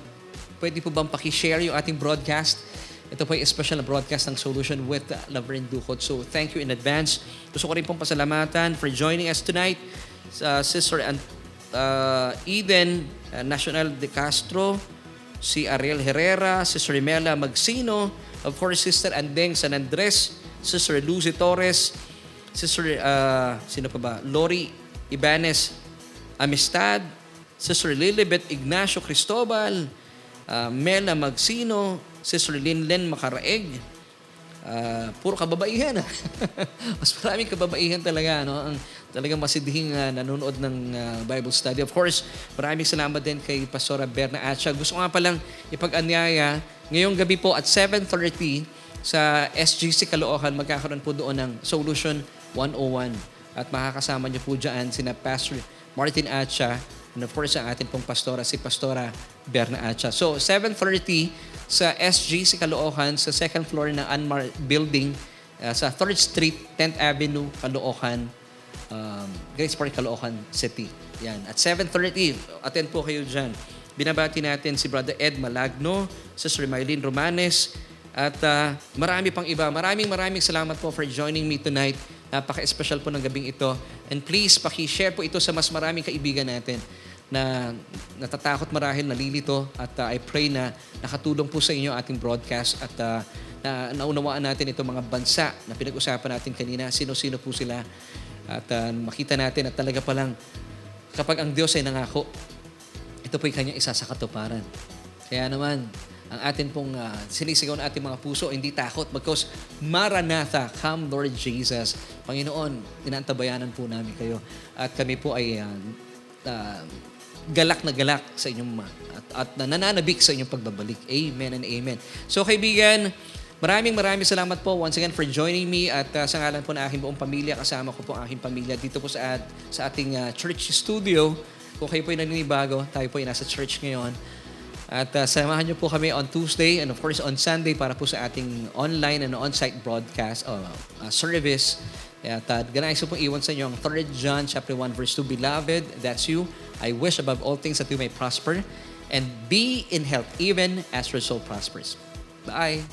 Pwede po bang pakishare yung ating broadcast? Ito po ay special na broadcast ng Solution with Laverne Ducot. So thank you in advance. Gusto ko rin pong pasalamatan for joining us tonight uh, Sister uh, Eden uh, National de Castro, si Ariel Herrera, Sister Mela Magsino, of course Sister Andeng San Andres, Sister Lucy Torres, Sister, uh, sino pa ba? Lori Ibanez Amistad, Sister Lilibet Ignacio Cristobal, uh, Mela Magsino, Sister Linlen Makaraeg. Uh, puro kababaihan. Mas maraming kababaihan talaga. No? Ang talagang masidhing uh, nanonood ng uh, Bible study. Of course, maraming salamat din kay Pastora Berna Atcha. Gusto ko nga palang ipag-anyaya, ngayong gabi po at 7.30 sa SGC Caloocan, magkakaroon po doon ng Solution 101. At makakasama niyo po dyan sina Pastor Martin Atcha, And of course, ang ating pong pastora, si Pastora Berna Acha. So, 7.30 sa SG, si Caloocan, sa second floor ng Anmar Building, uh, sa 3rd Street, 10th Avenue, Caloocan, um, Grace Park, Caloocan City. Yan. At 7.30, attend po kayo dyan. Binabati natin si Brother Ed Malagno, Sister Mylene Romanes, at uh, marami pang iba. Maraming maraming salamat po for joining me tonight. Napaka-special po ng gabing ito. And please, paki-share po ito sa mas maraming kaibigan natin na natatakot marahil, nalilito at uh, I pray na nakatulong po sa inyo ating broadcast at uh, na naunawaan natin itong mga bansa na pinag-usapan natin kanina, sino-sino po sila at uh, makita natin at talaga palang kapag ang Diyos ay nangako, ito po ay kanyang isa sa katuparan. Kaya naman, ang atin pong uh, sinisigaw ng ating mga puso, hindi takot because Maranatha, come Lord Jesus. Panginoon, inantabayanan po namin kayo. At kami po ay uh, uh, galak na galak sa inyong at, at nananabik sa inyong pagbabalik. Amen and amen. So kaibigan, maraming maraming salamat po once again for joining me at uh, sa ngalan po ng aking buong pamilya, kasama ko po ang aking pamilya dito po sa, sa ating uh, church studio. Kung kayo po ay naninibago, tayo po ay nasa church ngayon. At uh, samahan niyo po kami on Tuesday and of course on Sunday para po sa ating online and on-site broadcast uh, uh, service. At uh, ganais ko pong iwan sa inyo ang 3 John chapter 1 verse 2, Beloved, that's you. I wish above all things that you may prosper and be in health even as your soul prospers. Bye!